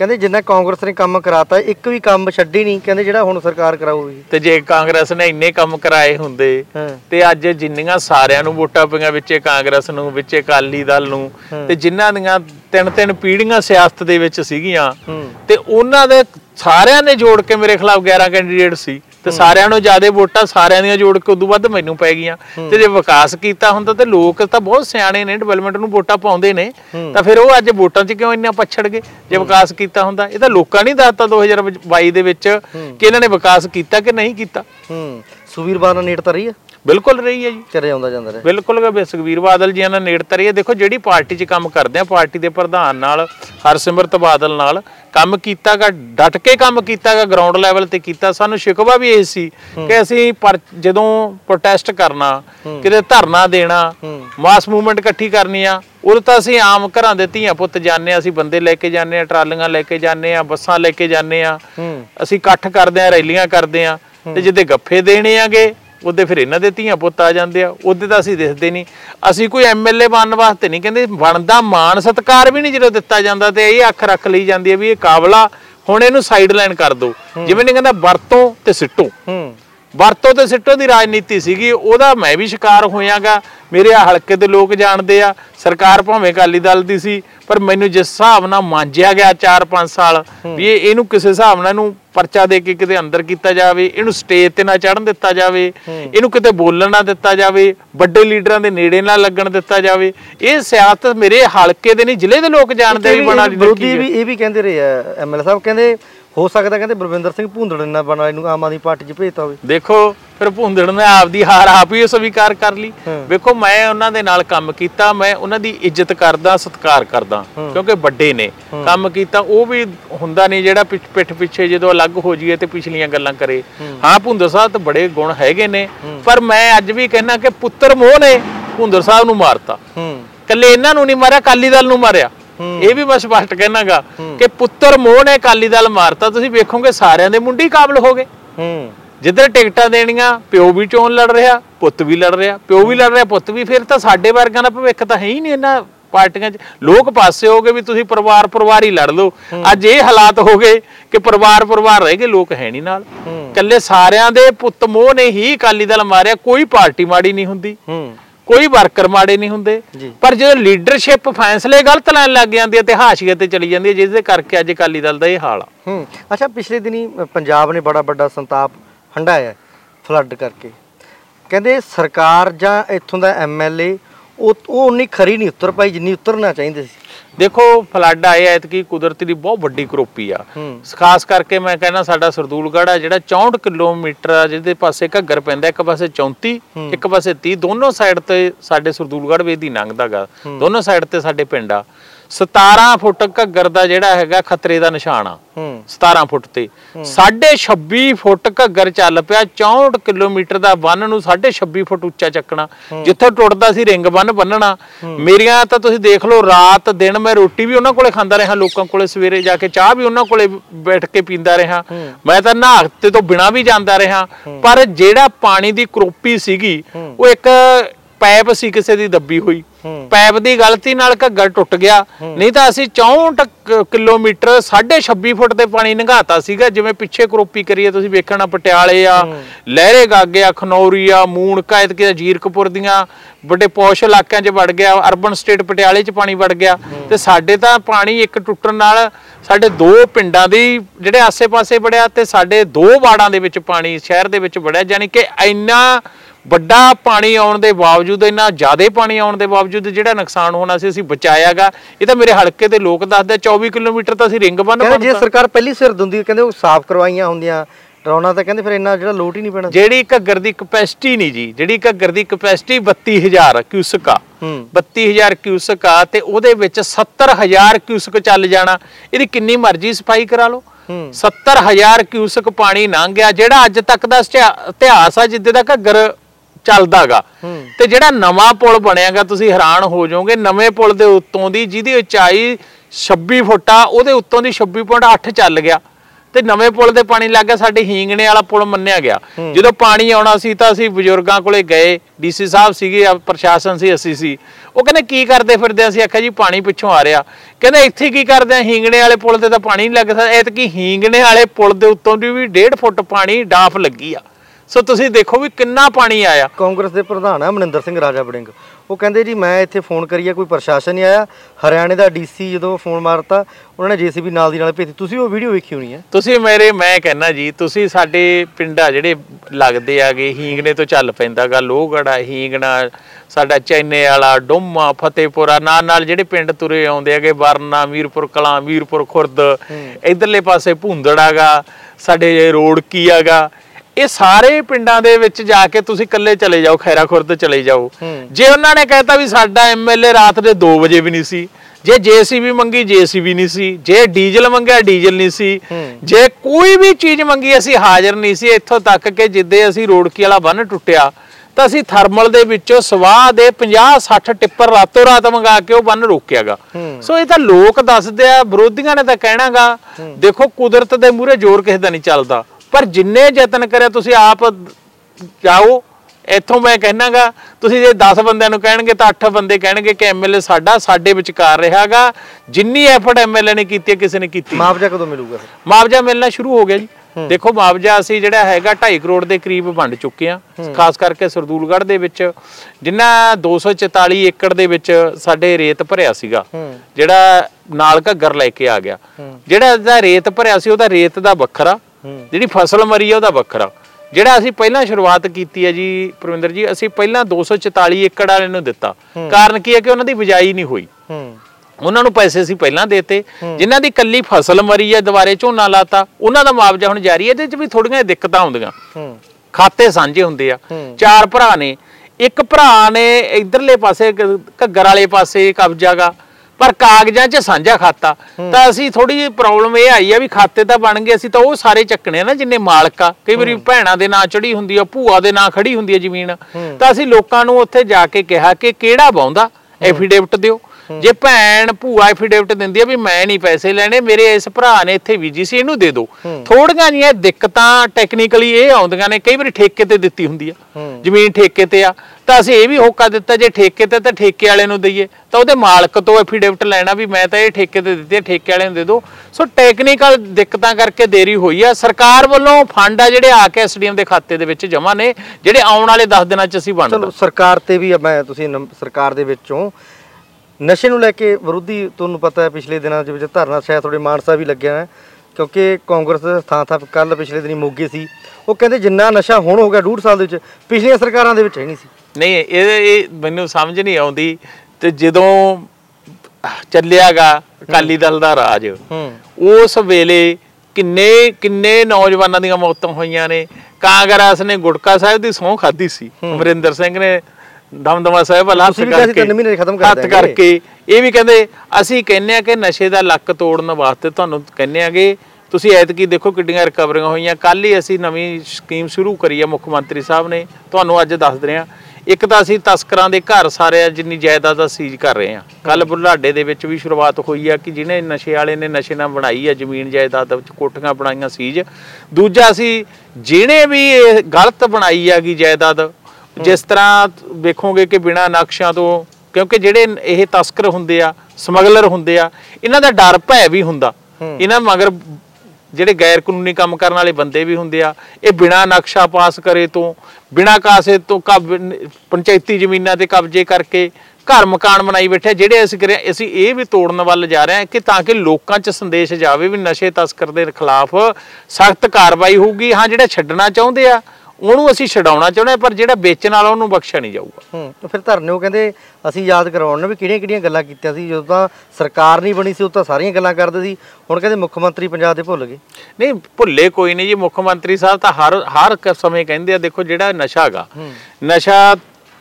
ਕਹਿੰਦੇ ਜਿੰਨਾ ਕਾਂਗਰਸ ਨੇ ਕੰਮ ਕਰਾਤਾ ਇੱਕ ਵੀ ਕੰਮ ਛੱਡੀ ਨਹੀਂ ਕਹਿੰਦੇ ਜਿਹੜਾ ਹੁਣ ਸਰਕਾਰ ਕਰਾਊਗੀ। ਤੇ ਜੇ ਕਾਂਗਰਸ ਨੇ ਇੰਨੇ ਕੰਮ ਕਰਾਏ ਹੁੰਦੇ ਤੇ ਅੱਜ ਜਿੰਨੀਆਂ ਸਾਰਿਆਂ ਨੂੰ ਵੋਟਾਂ ਪਈਆਂ ਵਿੱਚੇ ਕਾਂਗਰਸ ਨੂੰ ਵਿੱਚੇ ਅਕਾਲੀ ਦਲ ਨੂੰ ਤੇ ਜਿਨ੍ਹਾਂ ਦੀਆਂ ਤਿੰਨ ਤਿੰਨ ਪੀੜ੍ਹੀਆਂ ਸਿਆਸਤ ਦੇ ਵਿੱਚ ਸੀਗੀਆਂ ਤੇ ਉਹਨਾਂ ਦੇ ਸਾਰਿਆਂ ਨੇ ਜੋੜ ਕੇ ਮੇਰੇ ਖਿਲਾਫ 11 ਕੈਂਡੀਡੇਟ ਸੀ। ਤੇ ਸਾਰਿਆਂ ਨੂੰ ਜ਼ਿਆਦਾ ਵੋਟਾਂ ਸਾਰਿਆਂ ਦੀਆਂ ਜੋੜ ਕੇ ਉਦੋਂ ਵੱਧ ਮੈਨੂੰ ਪੈ ਗਈਆਂ। ਤੇ ਜੇ ਵਿਕਾਸ ਕੀਤਾ ਹੁੰਦਾ ਤੇ ਲੋਕ ਤਾਂ ਬਹੁਤ ਸਿਆਣੇ ਨੇ ਡਿਵੈਲਪਮੈਂਟ ਨੂੰ ਵੋਟਾਂ ਪਾਉਂਦੇ ਨੇ। ਤਾਂ ਫਿਰ ਉਹ ਅੱਜ ਵੋਟਾਂ 'ਚ ਕਿਉਂ ਇੰਨਾ ਪਛੜ ਗਏ? ਜੇ ਵਿਕਾਸ ਕੀਤਾ ਹੁੰਦਾ ਇਹ ਤਾਂ ਲੋਕਾਂ ਨਹੀਂ ਦੱਸਤਾ 2022 ਦੇ ਵਿੱਚ ਕਿ ਇਹਨਾਂ ਨੇ ਵਿਕਾਸ ਕੀਤਾ ਕਿ ਨਹੀਂ ਕੀਤਾ। ਹੂੰ ਸੁਵੀਰ ਬਾਦਲ ਨੇੜ ਤਾਂ ਰਹੀ ਹੈ ਬਿਲਕੁਲ ਰਹੀ ਹੈ ਜੀ। ਚਰੇ ਆਉਂਦਾ ਜਾਂਦਾ ਰਿਹਾ। ਬਿਲਕੁਲ ਗਾ ਸੁਖਵੀਰ ਬਾਦਲ ਜੀ ਨਾਲ ਨੇੜਤਾ ਰਹੀ ਹੈ ਦੇਖੋ ਜਿਹੜੀ ਪਾਰਟੀ 'ਚ ਕੰਮ ਕਰਦੇ ਆ ਪਾਰਟੀ ਦੇ ਪ੍ਰਧਾਨ ਨਾਲ ਹਰਸਿਮਰਤ ਬਾਦਲ ਨਾਲ ਕੰਮ ਕੀਤਾਗਾ ਡਟ ਕੇ ਕੰਮ ਕੀਤਾਗਾ ਗਰਾਊਂਡ ਲੈਵਲ ਤੇ ਕੀਤਾ। ਸਾਨੂੰ ਸ਼ਿਕਵਾ ਵੀ ਇਹ ਸੀ ਕਿ ਅਸੀਂ ਜਦੋਂ ਪ੍ਰੋਟੈਸਟ ਕਰਨਾ ਕਿਤੇ ਧਰਨਾ ਦੇਣਾ ਮਾਸ ਮੂਵਮੈਂਟ ਇਕੱਠੀ ਕਰਨੀ ਆ ਉਦੋਂ ਤਾਂ ਅਸੀਂ ਆਮ ਘਰਾਂ ਦੇ ਧੀਆਂ ਪੁੱਤ ਜਾਂਦੇ ਆ ਅਸੀਂ ਬੰਦੇ ਲੈ ਕੇ ਜਾਂਦੇ ਆ ਟਰਾਲੀਆਂ ਲੈ ਕੇ ਜਾਂਦੇ ਆ ਬੱਸਾਂ ਲੈ ਕੇ ਜਾਂਦੇ ਆ। ਅਸੀਂ ਇਕੱਠ ਕਰਦੇ ਆ ਰੈਲੀਆਂ ਕਰਦੇ ਆ ਤੇ ਜਿੱਦੇ ਗੱਫੇ ਦੇਣੇ ਆਗੇ ਉਹਦੇ ਫਿਰ ਇਹਨਾਂ ਦੇ ਧੀਆਂ ਪੁੱਤ ਆ ਜਾਂਦੇ ਆ ਉਹਦੇ ਤਾਂ ਅਸੀਂ ਦਿਖਦੇ ਨਹੀਂ। ਅਸੀਂ ਕੋਈ ਐਮਐਲਏ ਬਣਨ ਵਾਸਤੇ ਨਹੀਂ ਕਹਿੰਦੇ ਬਣਦਾ ਮਾਣ ਸਤਕਾਰ ਵੀ ਨਹੀਂ ਜਦੋਂ ਦਿੱਤਾ ਜਾਂਦਾ ਤੇ ਇਹ ਅੱਖ ਰੱਖ ਲਈ ਜਾਂਦੀ ਹੈ ਵੀ ਇਹ ਕਾਬਲਾ ਹੁਣ ਇਹਨੂੰ ਸਾਈਡ ਲਾਈਨ ਕਰ ਦਿਓ। ਜਿਵੇਂ ਨਹੀਂ ਕਹਿੰਦਾ ਵਰਤੋਂ ਤੇ ਸਿੱਟੋ। ਹੂੰ। ਵਰਤੋਂ ਤੇ ਸਿੱਟੋ ਦੀ ਰਾਜਨੀਤੀ ਸੀਗੀ ਉਹਦਾ ਮੈਂ ਵੀ ਸ਼ਿਕਾਰ ਹੋਇਆਗਾ। ਮੇਰੇ ਆ ਹਲਕੇ ਦੇ ਲੋਕ ਜਾਣਦੇ ਆ ਸਰਕਾਰ ਭਾਵੇਂ ਅਕਾਲੀ ਦਲ ਦੀ ਸੀ ਪਰ ਮੈਨੂੰ ਜਿਸ ਹਿਸਾਬ ਨਾਲ ਮਾਂਜਿਆ ਗਿਆ 4-5 ਸਾਲ ਵੀ ਇਹ ਇਹਨੂੰ ਕਿਸੇ ਹਿਸਾਬ ਨਾਲ ਇਹਨੂੰ ਪਰਚਾ ਦੇ ਕੇ ਕਿਤੇ ਅੰਦਰ ਕੀਤਾ ਜਾਵੇ ਇਹਨੂੰ ਸਟੇਜ ਤੇ ਨਾ ਚੜਨ ਦਿੱਤਾ ਜਾਵੇ ਇਹਨੂੰ ਕਿਤੇ ਬੋਲਣ ਨਾ ਦਿੱਤਾ ਜਾਵੇ ਵੱਡੇ ਲੀਡਰਾਂ ਦੇ ਨੇੜੇ ਨਾ ਲੱਗਣ ਦਿੱਤਾ ਜਾਵੇ। ਇਹ ਸਿਆਸਤ ਮੇਰੇ ਹਲਕੇ ਦੇ ਨਹੀਂ ਜ਼ਿਲ੍ਹੇ ਦੇ ਲੋਕ ਜਾਣਦੇ ਵੀ ਬਣਾ ਵਿਰੋਧੀ ਵੀ ਇਹ ਵੀ ਕਹਿੰਦੇ ਰਹੇ ਆ ਐਮਐਲਏ ਸਾਹਿਬ ਕਹਿੰਦੇ ਹੋ ਸਕਦਾ ਕਹਿੰਦੇ ਬਲਵਿੰਦਰ ਸਿੰਘ ਭੁੰਦੜ ਨੇ ਬਣਾ ਇਹਨੂੰ ਆਮ ਆਦਮੀ ਪਾਰਟੀ 'ਚ ਭੇਜਤਾ ਹੋਵੇ। ਦੇਖੋ ਫਿਰ ਭੁੰਦੜ ਨੇ ਆਪਦੀ ਹਾਰ ਆਪ ਹੀ ਸਵੀਕਾਰ ਕਰ ਲਈ। ਵੇਖੋ ਮੈਂ ਉਹਨਾਂ ਦੇ ਨਾਲ ਕੰਮ ਕੀਤਾ ਮੈਂ ਉਹਨਾਂ ਦੀ ਇੱਜ਼ਤ ਕਰਦਾ ਸਤਿਕਾਰ ਕਰਦਾ ਕਿਉਂਕਿ ਵੱਡੇ ਨੇ। ਕੰਮ ਕੀਤਾ ਉਹ ਵੀ ਹੁੰਦਾ ਨਹੀਂ ਜਿਹੜਾ ਪਿੱਠ ਪਿੱਛੇ ਜਦੋਂ ਅਲੱਗ ਹੋ ਜਾਈਏ ਤੇ ਪਿਛਲੀਆਂ ਗੱਲਾਂ ਕਰੇ। ਹਾਂ। ਭੁੰਦਰ ਸਾਹਿਬ ਤਾਂ ਬੜੇ ਗੁਣ ਹੈਗੇ ਨੇ ਪਰ ਮੈਂ ਅੱਜ ਵੀ ਕਹਿਣਾ ਕਿ ਪੁੱਤਰ ਮੋਹ ਨੇ ਭੁੰਦਰ ਸਾਹਿਬ ਨੂੰ ਮਾਰਤਾ। ਕੱਲੇ ਇਹਨਾਂ ਨੂੰ ਨਹੀਂ ਮਾਰਿਆ ਕਾਲੀ ਦਲ ਨੂੰ ਮਾਰਿਆ। ਇਹ ਵੀ ਮੈਂ ਸਪਸ਼ਟ ਕਹਿਣਾਗਾ ਕਿ ਪੁੱਤਰ ਮੋਹ ਨੇ ਕਾਲੀ ਦਲ ਮਾਰਤਾ ਤੁਸੀਂ ਵੇਖੋਗੇ ਸਾਰਿਆਂ ਦੇ ਮੁੰਡੇ ਕਾਬਲ ਹੋ ਗਏ। ਹੂੰ। ਜਿੱਧਰ ਟਿਕਟਾਂ ਦੇਣੀਆਂ ਪਿਓ ਵੀ ਚੋਣ ਲੜ ਰਿਹਾ ਪੁੱਤ ਵੀ ਲੜ ਰਿਹਾ ਪਿਓ ਵੀ ਲੜ ਰਿਹਾ ਪੁੱਤ ਵੀ ਫਿਰ ਤਾਂ ਸਾਡੇ ਵਰਗਾਂ ਦਾ ਭਵਿੱਖ ਤਾਂ ਹੈ ਹੀ ਨਹੀਂ ਇਹਨਾਂ ਪਾਰਟੀਆਂ 'ਚ। ਲੋਕ ਪਾਸੇ ਹੋ ਗਏ ਵੀ ਤੁਸੀਂ ਪਰਿਵਾਰ ਪਰਿਵਾਰ ਹੀ ਲੜ ਲਓ। ਅੱਜ ਇਹ ਹਾਲਾਤ ਹੋ ਗਏ ਕਿ ਪਰਿਵਾਰ ਪਰਿਵਾਰ ਰਹਿ ਗਏ ਲੋਕ ਹੈ ਨਹੀਂ ਨਾਲ। ਇਕੱਲੇ ਸਾਰਿਆਂ ਦੇ ਪੁੱਤ ਮੋਹ ਨੇ ਹੀ ਅਕਾਲੀ ਦਲ ਮਾਰਿਆ ਕੋਈ ਪਾਰਟੀ ਮਾੜੀ ਨਹੀਂ ਹੁੰਦੀ। ਕੋਈ ਵਰਕਰ ਮਾੜੇ ਨਹੀਂ ਹੁੰਦੇ। ਪਰ ਜਦੋਂ ਲੀਡਰਸ਼ਿਪ ਫੈਸਲੇ ਗਲਤ ਲੈਣ ਲੱਗ ਜਾਂਦੀ ਹੈ ਤੇ ਹਾਸ਼ੀਏ ਤੇ ਚਲੀ ਜਾਂਦੀ ਹੈ ਜਿਹਦੇ ਕਰਕੇ ਅੱਜ ਅਕਾਲੀ ਦਲ ਦਾ ਇਹ ਹਾਲ ਆ। ਹੂੰ ਅੱਛਾ ਪਿਛਲੇ ਦਿਨੀ ਪੰਜਾਬ ਨੇ ਬੜਾ ਵੱਡਾ ਸੰਤਾਪ ਹੰਡਾਇਆ ਫਲੱਡ ਕਰਕੇ। ਕਹਿੰਦੇ ਸਰਕਾਰ ਜਾਂ ਇੱਥੋਂ ਦਾ ਐਮਐਲਏ ਉਹ ਉਹ ਉਨੀ ਖਰੀ ਨਹੀਂ ਉਤਰ ਪਾਈ ਜਿੰਨੀ ਉਤਰਨਾ ਚਾਹੀਦੇ ਸੀ। ਦੇਖੋ ਫਲੱਡ ਆਏ ਐਤਕੀ ਕੁਦਰਤੀ ਦੀ ਬਹੁਤ ਵੱਡੀ ਕਰੋਪੀ ਆ। ਖਾਸ ਕਰਕੇ ਮੈਂ ਕਹਿੰਦਾ ਸਾਡਾ ਸਰਦੂਲਗੜ੍ਹ ਆ ਜਿਹੜਾ 64 ਕਿਲੋਮੀਟਰ ਆ ਜਿਹਦੇ ਪਾਸੇ ਘੱਗਰ ਪੈਂਦਾ ਇੱਕ ਪਾਸੇ 34 ਇੱਕ ਪਾਸੇ 30 ਦੋਨੋਂ ਸਾਈਡ ਤੇ ਸਾਡੇ ਸਰਦੂਲਗੜ੍ਹ ਵੇਦੀ ਲੰਘਦਾਗਾ। ਦੋਨੋਂ ਸਾਈਡ ਤੇ ਸਾਡੇ ਪਿੰਡ ਆ। 17 ਫੁੱਟ ਘੱਗਰ ਦਾ ਜਿਹੜਾ ਹੈਗਾ ਖਤਰੇ ਦਾ ਨਿਸ਼ਾਨ ਆ। ਹੂੰ। 17 ਫੁੱਟ ਤੇ। 26 ਫੁੱਟ ਘੱਗਰ ਚੱਲ ਪਿਆ 64 ਕਿਲੋਮੀਟਰ ਦਾ ਬੰਨ ਨੂੰ 26 ਫੁੱਟ ਉੱਚਾ ਚੱਕਣਾ। ਜਿੱਥੇ ਟੁੱਟਦਾ ਸੀ ਰਿੰਗ ਬੰਨ ਬੰਨਣਾ ਮੇਰੀਆਂ ਤਾਂ ਤੁਸੀਂ ਦੇਖ ਲਓ ਰਾਤ ਦਿਨ ਮੈਂ ਰੋਟੀ ਵੀ ਉਹਨਾਂ ਕੋਲੇ ਖਾਂਦਾ ਰਿਹਾ ਲੋਕਾਂ ਕੋਲੇ ਸਵੇਰੇ ਜਾ ਕੇ ਚਾਹ ਵੀ ਉਹਨਾਂ ਕੋਲੇ ਬੈਠ ਕੇ ਪੀਂਦਾ ਰਿਹਾ। ਮੈਂ ਤਾਂ ਨਹਾਤੇ ਤੋਂ ਬਿਨਾ ਵੀ ਜਾਂਦਾ ਰਿਹਾ। ਪਰ ਜਿਹੜਾ ਪਾਣੀ ਦੀ ਕਰੋਪੀ ਸੀਗੀ ਉਹ ਇੱਕ ਪਾਈਪ ਸੀ ਕਿਸੇ ਦੀ ਦੱਬੀ ਹੋਈ। ਪੈਪ ਦੀ ਗਲਤੀ ਨਾਲ ਘੱਗਰ ਟੁੱਟ ਗਿਆ। ਨਹੀਂ ਤਾਂ ਅਸੀਂ 64 ਕ- ਕਿਲੋਮੀਟਰ 26.5 ਫੁੱਟ ਤੇ ਪਾਣੀ ਲੰਘਾਤਾ ਸੀਗਾ ਜਿਵੇਂ ਪਿੱਛੇ ਕਰੋਪੀ ਕਰੀਏ ਤੁਸੀਂ ਵੇਖਣਾ ਪਟਿਆਲੇ ਆ ਲਹਿਰੇ ਗਾਗੇ ਆ ਖਨੌਰੀ ਆ ਮੂਣਕਾ ਇਤਕੇ ਜੀਰਕਪੁਰ ਦੀਆਂ ਵੱਡੇ ਪੌਸ਼ ਇਲਾਕਿਆਂ 'ਚ ਵੜ ਗਿਆ ਅਰਬਨ ਸਟੇਟ ਪਟਿਆਲੇ 'ਚ ਪਾਣੀ ਵੜ ਗਿਆ। ਤੇ ਸਾਡੇ ਤਾਂ ਪਾਣੀ ਇੱਕ ਟੁੱਟਣ ਨਾਲ ਸਾਡੇ ਦੋ ਪਿੰਡਾਂ ਦੀ ਜਿਹੜੇ ਆਸੇ-ਪਾਸੇ ਵੜਿਆ ਤੇ ਸਾਡੇ ਦੋ ਵਾੜਾਂ ਦੇ ਵਿੱਚ ਪਾਣੀ ਸ਼ਹਿਰ ਦੇ ਵਿੱਚ ਵੜਿਆ ਯਾਨੀ ਕਿ ਇੰਨਾ ਵੱਡਾ ਪਾਣੀ ਆਉਣ ਦੇ ਬਾਵਜੂਦ ਇੰਨਾ ਜ਼ਿਆਦਾ ਪਾਣੀ ਆਉਣ ਦੇ ਬਾਵਜੂਦ ਜਿਹੜਾ ਨੁਕਸਾਨ ਹੋਣਾ ਸੀ ਅਸੀਂ ਬਚਾਇਆਗਾ। ਇਹ ਤਾਂ ਮੇਰੇ ਹਲਕੇ ਦੇ ਲੋਕ ਦੱਸਦੇ 24 ਕਿਲੋਮੀਟਰ ਤਾਂ ਅਸੀਂ ਰਿੰਗ ਬੰਨ ਕਹਿੰਦੇ ਜੇ ਸਰਕਾਰ ਪਹਿਲੀ ਸਿਰ ਦਿੰਦੀ ਕਹਿੰਦੇ ਉਹ ਸਾਫ਼ ਕਰਵਾਈਆਂ ਹੁੰਦੀਆਂ। ਡਰਾਉਣਾ ਤਾਂ ਕਹਿੰਦੇ ਫਿਰ ਇੰਨਾ ਜਿਹੜਾ ਲੋਟ ਹੀ ਨਹੀਂ ਪੈਣਾ। ਜਿਹੜੀ ਘੱਗਰ ਦੀ ਕਪੈਸਿਟੀ ਨਹੀਂ ਜੀ ਜਿਹੜੀ ਘੱਗਰ ਦੀ ਕਪੈਸਿਟੀ 32000 ਕਿਊਸਕ ਆ। ਹੂੰ। 32000 ਕਿਊਸਕ ਆ ਤੇ ਉਹਦੇ ਵਿੱਚ 70000 ਕਿਊਸਕ ਚੱਲ ਜਾਣਾ। ਇਹਦੀ ਕਿੰਨੀ ਮਰਜ਼ੀ ਸਫ਼ਾਈ ਕਰਾ ਲਓ। ਹੂੰ। 70000 ਕਿਊਸਕ ਪਾਣੀ ਲੰਘ ਗਿਆ ਜਿਹੜਾ ਅੱਜ ਤੱਕ ਦਾ ਇਤਿਹਾ- ਇਤਿਹਾਸ ਆ ਜਿੱਦੇ ਦਾ ਘੱਗਰ ਚੱਲਦਾਗਾ। ਤੇ ਜਿਹੜਾ ਨਵਾਂ ਪੁਲ ਬਣਿਆਗਾ ਤੁਸੀਂ ਹੈਰਾਨ ਹੋ ਜਾਓਗੇ ਨਵੇਂ ਪੁਲ ਦੇ ਉੱਤੋਂ ਦੀ ਜਿਹਦੀ ਉਚਾਈ 26 ਫੁੱਟ ਆ ਉਹਦੇ ਉੱਤੋਂ ਦੀ 26.8 ਚੱਲ ਗਿਆ। ਤੇ ਨਵੇਂ ਪੁਲ ਦੇ ਪਾਣੀ ਲੱਗ ਗਿਆ ਸਾਡੇ ਹੀਂਗਣੇ ਵਾਲਾ ਪੁਲ ਮੰਨਿਆ ਗਿਆ। ਜਦੋਂ ਪਾਣੀ ਆਉਣਾ ਸੀ ਤਾਂ ਅਸੀਂ ਬਜ਼ੁਰਗਾਂ ਕੋਲੇ ਗਏ ਡੀਸੀ ਸਾਹਿਬ ਸੀਗੇ ਪ੍ਰਸ਼ਾਸਨ ਸੀ ਅਸੀਂ ਸੀ। ਉਹ ਕਹਿੰਦੇ ਕੀ ਕਰਦੇ ਫਿਰਦੇ? ਅਸੀਂ ਆਖਿਆ ਜੀ ਪਾਣੀ ਪਿੱਛੋਂ ਆ ਰਿਹਾ। ਕਹਿੰਦੇ ਇੱਥੇ ਕੀ ਕਰਦੇ ਆ? ਹੀਂਗਣੇ ਵਾਲੇ ਪੁਲ ਤੇ ਤਾਂ ਪਾਣੀ ਨਹੀਂ ਲੱਗਦਾ ਐਤਕੀ ਹੀਂਗਣੇ ਵਾਲੇ ਪੁਲ ਦੇ ਉੱਤੋਂ ਦੀ ਵੀ 1.5 ਫੁੱਟ ਪਾਣੀ ਡਾਫ ਲੱਗੀ ਆ। ਸੋ ਤੁਸੀਂ ਦੇਖੋ ਵੀ ਕਿੰਨਾ ਪਾਣੀ ਆਇਆ। ਕਾਂਗਰਸ ਦੇ ਪ੍ਰਧਾਨ ਆ ਮਨਿੰਦਰ ਸਿੰਘ ਰਾਜਾ ਬੜਿੰਗ ਉਹ ਕਹਿੰਦੇ ਜੀ ਮੈਂ ਇੱਥੇ ਫੋਨ ਕਰੀਆ ਕੋਈ ਪ੍ਰਸ਼ਾਸਨ ਨਹੀਂ ਆਇਆ। ਹਰਿਆਣੇ ਦਾ ਡੀਸੀ ਜਦੋਂ ਫੋਨ ਮਾਰਤਾ ਉਹਨਾਂ ਨੇ ਜੀਸੀਬੀ ਨਾਲ ਦੀ ਨਾਲ ਭੇਜੀ ਤੁਸੀਂ ਉਹ ਵੀਡੀਓ ਵੇਖੀ ਹੋਣੀ ਹੈ? ਤੁਸੀਂ ਮੇਰੇ ਮੈਂ ਕਹਿੰਨਾ ਜੀ ਤੁਸੀਂ ਸਾਡੇ ਪਿੰਡਾਂ ਜਿਹੜੇ ਲੱਗਦੇ ਆਗੇ ਹੀਂਗਣੇ ਤੋਂ ਚੱਲ ਪੈਂਦਾਗਾ ਲੋਹਗੜਾ ਹੀਂਗਣਾ ਸਾਡਾ ਚੈਨੇ ਵਾਲਾ ਡੋਮਾ ਫਤਿਹਪੁਰਾ ਨਾਲ ਨਾਲ ਜਿਹੜੇ ਪਿੰਡ ਤੁਰੇ ਆਉਂਦੇ ਆਗੇ ਵਰਨਾ ਮੀਰਪੁਰ ਕਲਾਂ ਮੀਰਪੁਰ ਖੁਰਦ ਇਧਰਲੇ ਪਾਸੇ ਭੁੰਦੜਾਗਾ ਸਾਡੇ ਰੋੜਕੀ ਆਗਾ ਇਹ ਸਾਰੇ ਪਿੰਡਾਂ ਦੇ ਵਿੱਚ ਜਾ ਕੇ ਤੁਸੀਂ ਇਕੱਲੇ ਚਲੇ ਜਾਓ ਖੈਰਾ ਖੁਰਦ ਚਲੇ ਜਾਓ। ਜੇ ਉਹਨਾਂ ਨੇ ਕਹਿਤਾ ਵੀ ਸਾਡਾ ਐਮਐਲਏ ਰਾਤ ਦੇ 2 ਵਜੇ ਵੀ ਨਹੀਂ ਸੀ ਜੇ ਜੇਸੀਬੀ ਮੰਗੀ ਜੇਸੀਬੀ ਨਹੀਂ ਸੀ ਜੇ ਡੀਜ਼ਲ ਮੰਗਿਆ ਡੀਜ਼ਲ ਨਹੀਂ ਸੀ। ਜੇ ਕੋਈ ਵੀ ਚੀਜ਼ ਮੰਗੀ ਅਸੀਂ ਹਾਜ਼ਰ ਨਹੀਂ ਸੀ ਇੱਥੋਂ ਤੱਕ ਕਿ ਜਿੱਦੇ ਅਸੀਂ ਰੋੜਕੀ ਵਾਲਾ ਬੰਨ ਟੁੱਟਿਆ ਤਾਂ ਅਸੀਂ ਥਰਮਲ ਦੇ ਵਿੱਚੋਂ ਸਵਾਹ ਦੇ 50 60 ਟਿੱਪਰ ਰਾਤੋਂ ਰਾਤ ਮੰਗਾ ਕੇ ਉਹ ਬੰਨ ਰੋਕਿਆਗਾ। ਸੋ ਇਹ ਤਾਂ ਲੋਕ ਦੱਸਦੇ ਆ ਵਿਰੋਧੀਆਂ ਨੇ ਤਾਂ ਕਹਿਣਾਗਾ ਦੇਖੋ ਕੁਦਰਤ ਦੇ ਮੂਹਰੇ ਜ਼ੋਰ ਕਿਸੇ ਦਾ ਨਹੀਂ ਚੱਲਦਾ ਪਰ ਜਿੰਨੇ ਯਤਨ ਕਰਿਆ ਤੁਸੀਂ ਆਪ ਜਾਓ ਇੱਥੋਂ ਮੈਂ ਕਹਿਣਾਗਾ ਤੁਸੀਂ ਜੇ 10 ਬੰਦਿਆਂ ਨੂੰ ਕਹਿਣਗੇ ਤਾਂ 8 ਬੰਦੇ ਕਹਿਣਗੇ ਕਿ ਐਮਐਲਏ ਸਾਡਾ ਸਾਡੇ ਵਿਚਕਾਰ ਰਿਹਾਗਾ। ਜਿੰਨੀ ਐਫਰਟ ਐਮਐਲਏ ਨੇ ਕੀਤੀ ਹੈ ਕਿਸੇ ਨੇ ਕੀਤੀ ਮੁਆਵਜ਼ਾ ਕਦੋਂ ਮਿਲੂਗਾ ਫਿਰ? ਮੁਆਵਜ਼ਾ ਮਿਲਣਾ ਸ਼ੁਰੂ ਹੋ ਗਿਆ ਜੀ। ਦੇਖੋ ਮੁਆਵਜ਼ਾ ਅਸੀਂ ਜਿਹੜਾ ਹੈਗਾ 2.5 ਕਰੋੜ ਦੇ ਕਰੀਬ ਵੰਡ ਚੁੱਕੇ ਆ ਖਾਸ ਕਰਕੇ ਸਰਦੂਲਗੜ੍ਹ ਦੇ ਵਿੱਚ ਜਿੰਨਾ 244 ਏਕੜ ਦੇ ਵਿੱਚ ਸਾਡੇ ਰੇਤ ਭਰਿਆ ਸੀਗਾ ਜਿਹੜਾ ਨਾਲ ਘੱਗਰ ਲੈ ਕੇ ਆ ਗਿਆ। ਜਿਹੜਾ ਇਹਦਾ ਰੇਤ ਭਰਿਆ ਸੀ ਉਹਦਾ ਰੇਤ ਦਾ ਵੱਖਰਾ। ਜਿਹੜੀ ਫਸਲ ਮਰੀ ਆ ਉਹਦਾ ਵੱਖਰਾ। ਜਿਹੜਾ ਅਸੀਂ ਪਹਿਲਾਂ ਸ਼ੁਰੂਆਤ ਕੀਤੀ ਹੈ ਜੀ ਪ੍ਰਵਿੰਦਰ ਜੀ ਅਸੀਂ ਪਹਿਲਾਂ 244 ਏਕੜ ਵਾਲੇ ਨੂੰ ਦਿੱਤਾ। ਕਾਰਨ ਕੀ ਹੈ ਕਿ ਉਹਨਾਂ ਦੀ ਬਿਜਾਈ ਨਹੀਂ ਹੋਈ। ਉਹਨਾਂ ਨੂੰ ਪੈਸੇ ਅਸੀਂ ਪਹਿਲਾਂ ਦੇਤੇ। ਜਿਨ੍ਹਾਂ ਦੀ ਕੱਲੀ ਫਸਲ ਮਰੀ ਹੈ ਦੁਬਾਰੇ ਝੋਨਾ ਲਾਤਾ ਉਹਨਾਂ ਦਾ ਮੁਆਵਜ਼ਾ ਹੁਣ ਜਾਰੀ ਹੈ ਇਹਦੇ ਵਿੱਚ ਵੀ ਥੋੜੀਆਂ ਦਿੱਕਤਾਂ ਆਉਂਦੀਆਂ ਹੂੰ। ਖਾਤੇ ਸਾਂਝੇ ਹੁੰਦੇ ਆ। ਚਾਰ ਭਰਾ ਨੇ। ਇੱਕ ਭਰਾ ਨੇ ਇਧਰਲੇ ਪਾਸੇ ਘੱਗਰ ਵਾਲੇ ਪਾਸੇ ਕਬਜ਼ਾਗਾ ਪਰ ਕਾਗਜ਼ਾਂ 'ਚ ਸਾਂਝਾ ਖਾਤਾ। ਤਾਂ ਅਸੀਂ ਥੋੜੀ ਜਿਹੀ ਪ੍ਰੋਬਲਮ ਇਹ ਆਈ ਆ ਵੀ ਖਾਤੇ ਤਾਂ ਬਣ ਗਏ ਅਸੀਂ ਤਾਂ ਉਹ ਸਾਰੇ ਚੱਕਣੇ ਆ ਨਾ ਜਿੰਨੇ ਮਾਲਕ ਆ। ਕਈ ਵਾਰੀ ਭੈਣਾਂ ਦੇ ਨਾਂ ਚੜੀ ਹੁੰਦੀ ਆ ਭੂਆ ਦੇ ਨਾਂ ਖੜੀ ਹੁੰਦੀ ਆ ਜ਼ਮੀਨ। ਤਾਂ ਅਸੀਂ ਲੋਕਾਂ ਨੂੰ ਉੱਥੇ ਜਾ ਕੇ ਕਿਹਾ ਕਿ ਕਿਹੜਾ ਬਾਉਂਦਾ ਐਫੀਡੇਵਿਟ ਦਿਓ। ਜੇ ਭੈਣ ਭੂਆ ਐਫੀਡੇਵਿਟ ਦਿੰਦੀ ਆ ਵੀ ਮੈਂ ਨਹੀਂ ਪੈਸੇ ਲੈਣੇ ਮੇਰੇ ਇਸ ਭਰਾ ਨੇ ਇੱਥੇ ਬੀਜੀ ਸੀ ਇਹਨੂੰ ਦੇ ਦਿਓ। ਥੋੜੀਆਂ ਜਿਹੀਆਂ ਦਿੱਕਤਾਂ ਟੈਕਨੀਕਲੀ ਇਹ ਆਉਂਦੀਆਂ ਨੇ ਕਈ ਵਾਰੀ ਠੇਕੇ ਤੇ ਦਿੱਤੀ ਹੁੰਦੀ ਆ। ਜ਼ਮੀਨ ਠੇਕੇ ਤੇ ਆ। ਤਾਂ ਅਸੀਂ ਇਹ ਵੀ ਹੋਕਾ ਦਿੱਤਾ ਜੇ ਠੇਕੇ ਤੇ ਤਾਂ ਠੇਕੇ ਵਾਲੇ ਨੂੰ ਦਈਏ। ਤਾਂ ਉਹਦੇ ਮਾਲਕ ਤੋਂ ਐਫੀਡੇਵਿਟ ਲੈਣਾ ਵੀ ਮੈਂ ਤਾਂ ਇਹ ਠੇਕੇ ਤੇ ਦਿੱਤੀ ਹੈ ਠੇਕੇ ਵਾਲੇ ਨੂੰ ਦੇ ਦਿਓ। ਸੋ ਟੈਕਨੀਕਲ ਦਿੱਕਤਾਂ ਕਰਕੇ ਦੇਰੀ ਹੋਈ ਆ। ਸਰਕਾਰ ਵੱਲੋਂ ਫੰਡ ਆ ਜਿਹੜੇ ਆ ਕੇ ਐਸਡੀਐਮ ਦੇ ਖਾਤੇ ਦੇ ਵਿੱਚ ਜਮ੍ਹਾਂ ਨੇ ਜਿਹੜੇ ਆਉਣ ਵਾਲੇ 10 ਦਿਨਾਂ 'ਚ ਅਸੀਂ ਵੰਡ ਚਲੋ ਸਰਕਾਰ ਤੇ ਵੀ ਮੈਂ ਤੁਸੀਂ ਸਰਕਾਰ ਦੇ ਵਿੱਚੋਂ ਨਸ਼ੇ ਨੂੰ ਲੈ ਕੇ ਵਿਰੋਧੀ ਤੁਹਾਨੂੰ ਪਤਾ ਹੈ ਪਿਛਲੇ ਦਿਨਾਂ ਦੇ ਵਿੱਚ ਧਰਨਾ ਸ਼ਾਇਦ ਤੁਹਾਡੇ ਮਾਨਸਾ ਵੀ ਲੱਗਿਆ ਹੈ ਕਿਉਂਕਿ ਕਾਂਗਰਸ ਦੇ ਥਾਂ ਥਾਂ ਕੱਲ ਪਿਛਲੇ ਦਿਨੀ ਮੋਗੇ ਸੀ। ਉਹ ਕਹਿੰਦੇ ਜਿੰਨਾ ਨਸ਼ਾ ਹੁਣ ਹੋ ਗਿਆ ਡੂਢ ਸਾਲ ਦੇ ਵਿੱਚ ਪਿਛਲੀਆਂ ਸਰਕਾਰਾਂ ਦੇ ਵਿੱਚ ਹੈ ਨਹੀਂ ਸੀ। ਨਹੀਂ ਇਹ ਮੈਨੂੰ ਸਮਝ ਨਹੀਂ ਆਉਂਦੀ ਤੇ ਜਦੋਂ ਚੱਲਿਆਗਾ ਅਕਾਲੀ ਦਲ ਦਾ ਰਾਜ ਹੂੰ। ਉਸ ਵੇਲੇ ਕਿੰਨੇ ਕਿੰਨੇ ਨੌਜਵਾਨਾਂ ਦੀਆਂ ਮੌਤਾਂ ਹੋਈਆਂ ਨੇ? ਕਾਂਗਰਸ ਨੇ ਗੁਟਕਾ ਸਾਹਿਬ ਦੀ ਸਹੁੰ ਖਾਧੀ ਸੀ ਅਮਰਿੰਦਰ ਸਿੰਘ ਨੇ ਦਮਦਮਾ ਸਾਹਿਬ ਵਾਲਾ ਹੱਥ ਸੀ ਕਰਕੇ ਹੱਥ। ਕਰਕੇ। ਇਹ ਵੀ ਕਹਿੰਦੇ ਅਸੀਂ ਕਹਿੰਨੇ ਆ ਕਿ ਨਸ਼ੇ ਦਾ ਲੱਕ ਤੋੜਨ ਵਾਸਤੇ ਤੁਹਾਨੂੰ ਕਹਿੰਨੇ ਆਗੇ ਤੁਸੀਂ ਐਤਕੀ ਦੇਖੋ ਕਿੱਡੀਆਂ ਰਿਕਵਰੀਆਂ ਹੋਈਆਂ। ਕੱਲ ਹੀ ਅਸੀਂ ਨਵੀਂ ਸਕੀਮ ਸ਼ੁਰੂ ਕਰੀ ਹੈ ਮੁੱਖ ਮੰਤਰੀ ਸਾਹਿਬ ਨੇ। ਤੁਹਾਨੂੰ ਅੱਜ ਦੱਸ ਰਹੇ। ਹਾਂ ਇੱਕ ਤਾਂ ਅਸੀਂ ਤਸਕਰਾਂ ਦੇ ਘਰ ਸਾਰੇ ਜਿੰਨੀ ਜਾਇਦਾਦ ਦਾ ਸੀਜ਼ ਕਰ ਰਹੇ ਹਾਂ ਕੱਲ ਬੁਢਲਾਡੇ ਦੇ ਵਿੱਚ ਵੀ ਸ਼ੁਰੂਆਤ ਹੋਈ ਆ ਕਿ ਜਿਹਨੇ ਨਸ਼ੇ ਵਾਲੇ ਨੇ ਨਸ਼ੇ ਨਾਲ ਬਣਾਈ ਆ ਜ਼ਮੀਨ ਜਾਇਦਾਦ ਦੇ ਵਿੱਚ ਕੋਠੀਆਂ ਬਣਾਈਆਂ ਸੀਜ਼। ਦੂਜਾ ਅਸੀਂ ਜਿਹਨੇ ਵੀ ਇਹ ਗਲਤ ਬਣਾਈ ਆਗੀ ਜਾਇਦਾਦ ਜਿਸ ਤਰ੍ਹਾਂ ਵੇਖੋਗੇ ਕਿ ਬਿਨਾ ਨਕਸ਼ਿਆਂ ਤੋਂ ਕਿਉਂਕਿ ਜਿਹੜੇ ਇਹ ਤਸਕਰ ਹੁੰਦੇ ਆ ਸਮਗਲਰ ਹੁੰਦੇ ਆ ਇਹਨਾਂ ਦਾ ਡਰ ਭੈ ਵੀ ਹੁੰਦਾ। ਇਹਨਾਂ ਮਗਰ ਜਿਹੜੇ ਗੈਰ ਕਾਨੂੰਨੀ ਕੰਮ ਕਰਨ ਵਾਲੇ ਬੰਦੇ ਵੀ ਹੁੰਦੇ ਆ, ਇਹ ਬਿਨਾ ਨਕਸ਼ਾ ਪਾਸ ਕਰੇ ਤੋਂ, ਬਿਨਾ ਕਾਸੇ ਤੋਂ ਕਬ, ਪੰਚਾਇਤੀ ਜ਼ਮੀਨਾਂ ਤੇ ਕਬਜ਼ੇ ਕਰਕੇ ਘਰ ਮਕਾਨ ਬਣਾਈ ਬੈਠੇ ਜਿਹੜੇ ਅਸੀਂ ਕਰਿਆ, ਅਸੀਂ ਇਹ ਵੀ ਤੋੜਨ ਵੱਲ ਜਾ ਰਹੇ ਹਾਂ ਕਿ ਤਾਂ ਕਿ ਲੋਕਾਂ 'ਚ ਸੰਦੇਸ਼ ਜਾਵੇ ਵੀ ਨਸ਼ੇ ਤਸਕਰ ਦੇ ਖਿਲਾਫ ਸਖਤ ਕਾਰਵਾਈ ਹੋਊਗੀ, ਹਾਂ, ਜਿਹੜਾ ਛੱਡਣਾ ਚਾਹੁੰਦੇ ਆ ਉਹਨੂੰ ਅਸੀਂ ਛਡਾਉਣਾ ਚਾਹੁੰਦੇ ਪਰ ਜਿਹੜਾ ਵੇਚਣ ਵਾਲਾ ਉਹਨੂੰ ਬਖਸ਼ਿਆ ਨਹੀਂ ਜਾਊਗਾ। ਹੂੰ ਤੇ ਫਿਰ ਧਰਨੇ ਉਹ ਕਹਿੰਦੇ ਅਸੀਂ ਯਾਦ ਕਰਵਾਉਣ ਨੇ ਵੀ ਕਿਹੜੀਆਂ ਕਿਹੜੀਆਂ ਗੱਲਾਂ ਕੀਤੀਆਂ ਸੀ ਜਦੋਂ ਤਾਂ ਸਰਕਾਰ ਨਹੀਂ ਬਣੀ ਸੀ ਉਦੋਂ ਤਾਂ ਸਾਰੀਆਂ ਗੱਲਾਂ ਕਰਦੇ ਸੀ ਹੁਣ ਕਹਿੰਦੇ ਮੁੱਖ ਮੰਤਰੀ ਪੰਜਾਬ ਦੇ ਭੁੱਲ ਗਏ। ਨਹੀਂ ਭੁੱਲੇ ਕੋਈ ਨਹੀਂ ਜੀ ਮੁੱਖ ਮੰਤਰੀ ਸਾਹਿਬ ਤਾਂ ਹਰ ਹਰ ਸਮੇਂ ਕਹਿੰਦੇ ਆ ਦੇਖੋ ਜਿਹੜਾ ਨਸ਼ਾ ਹੈਗਾ ਨਸ਼ਾ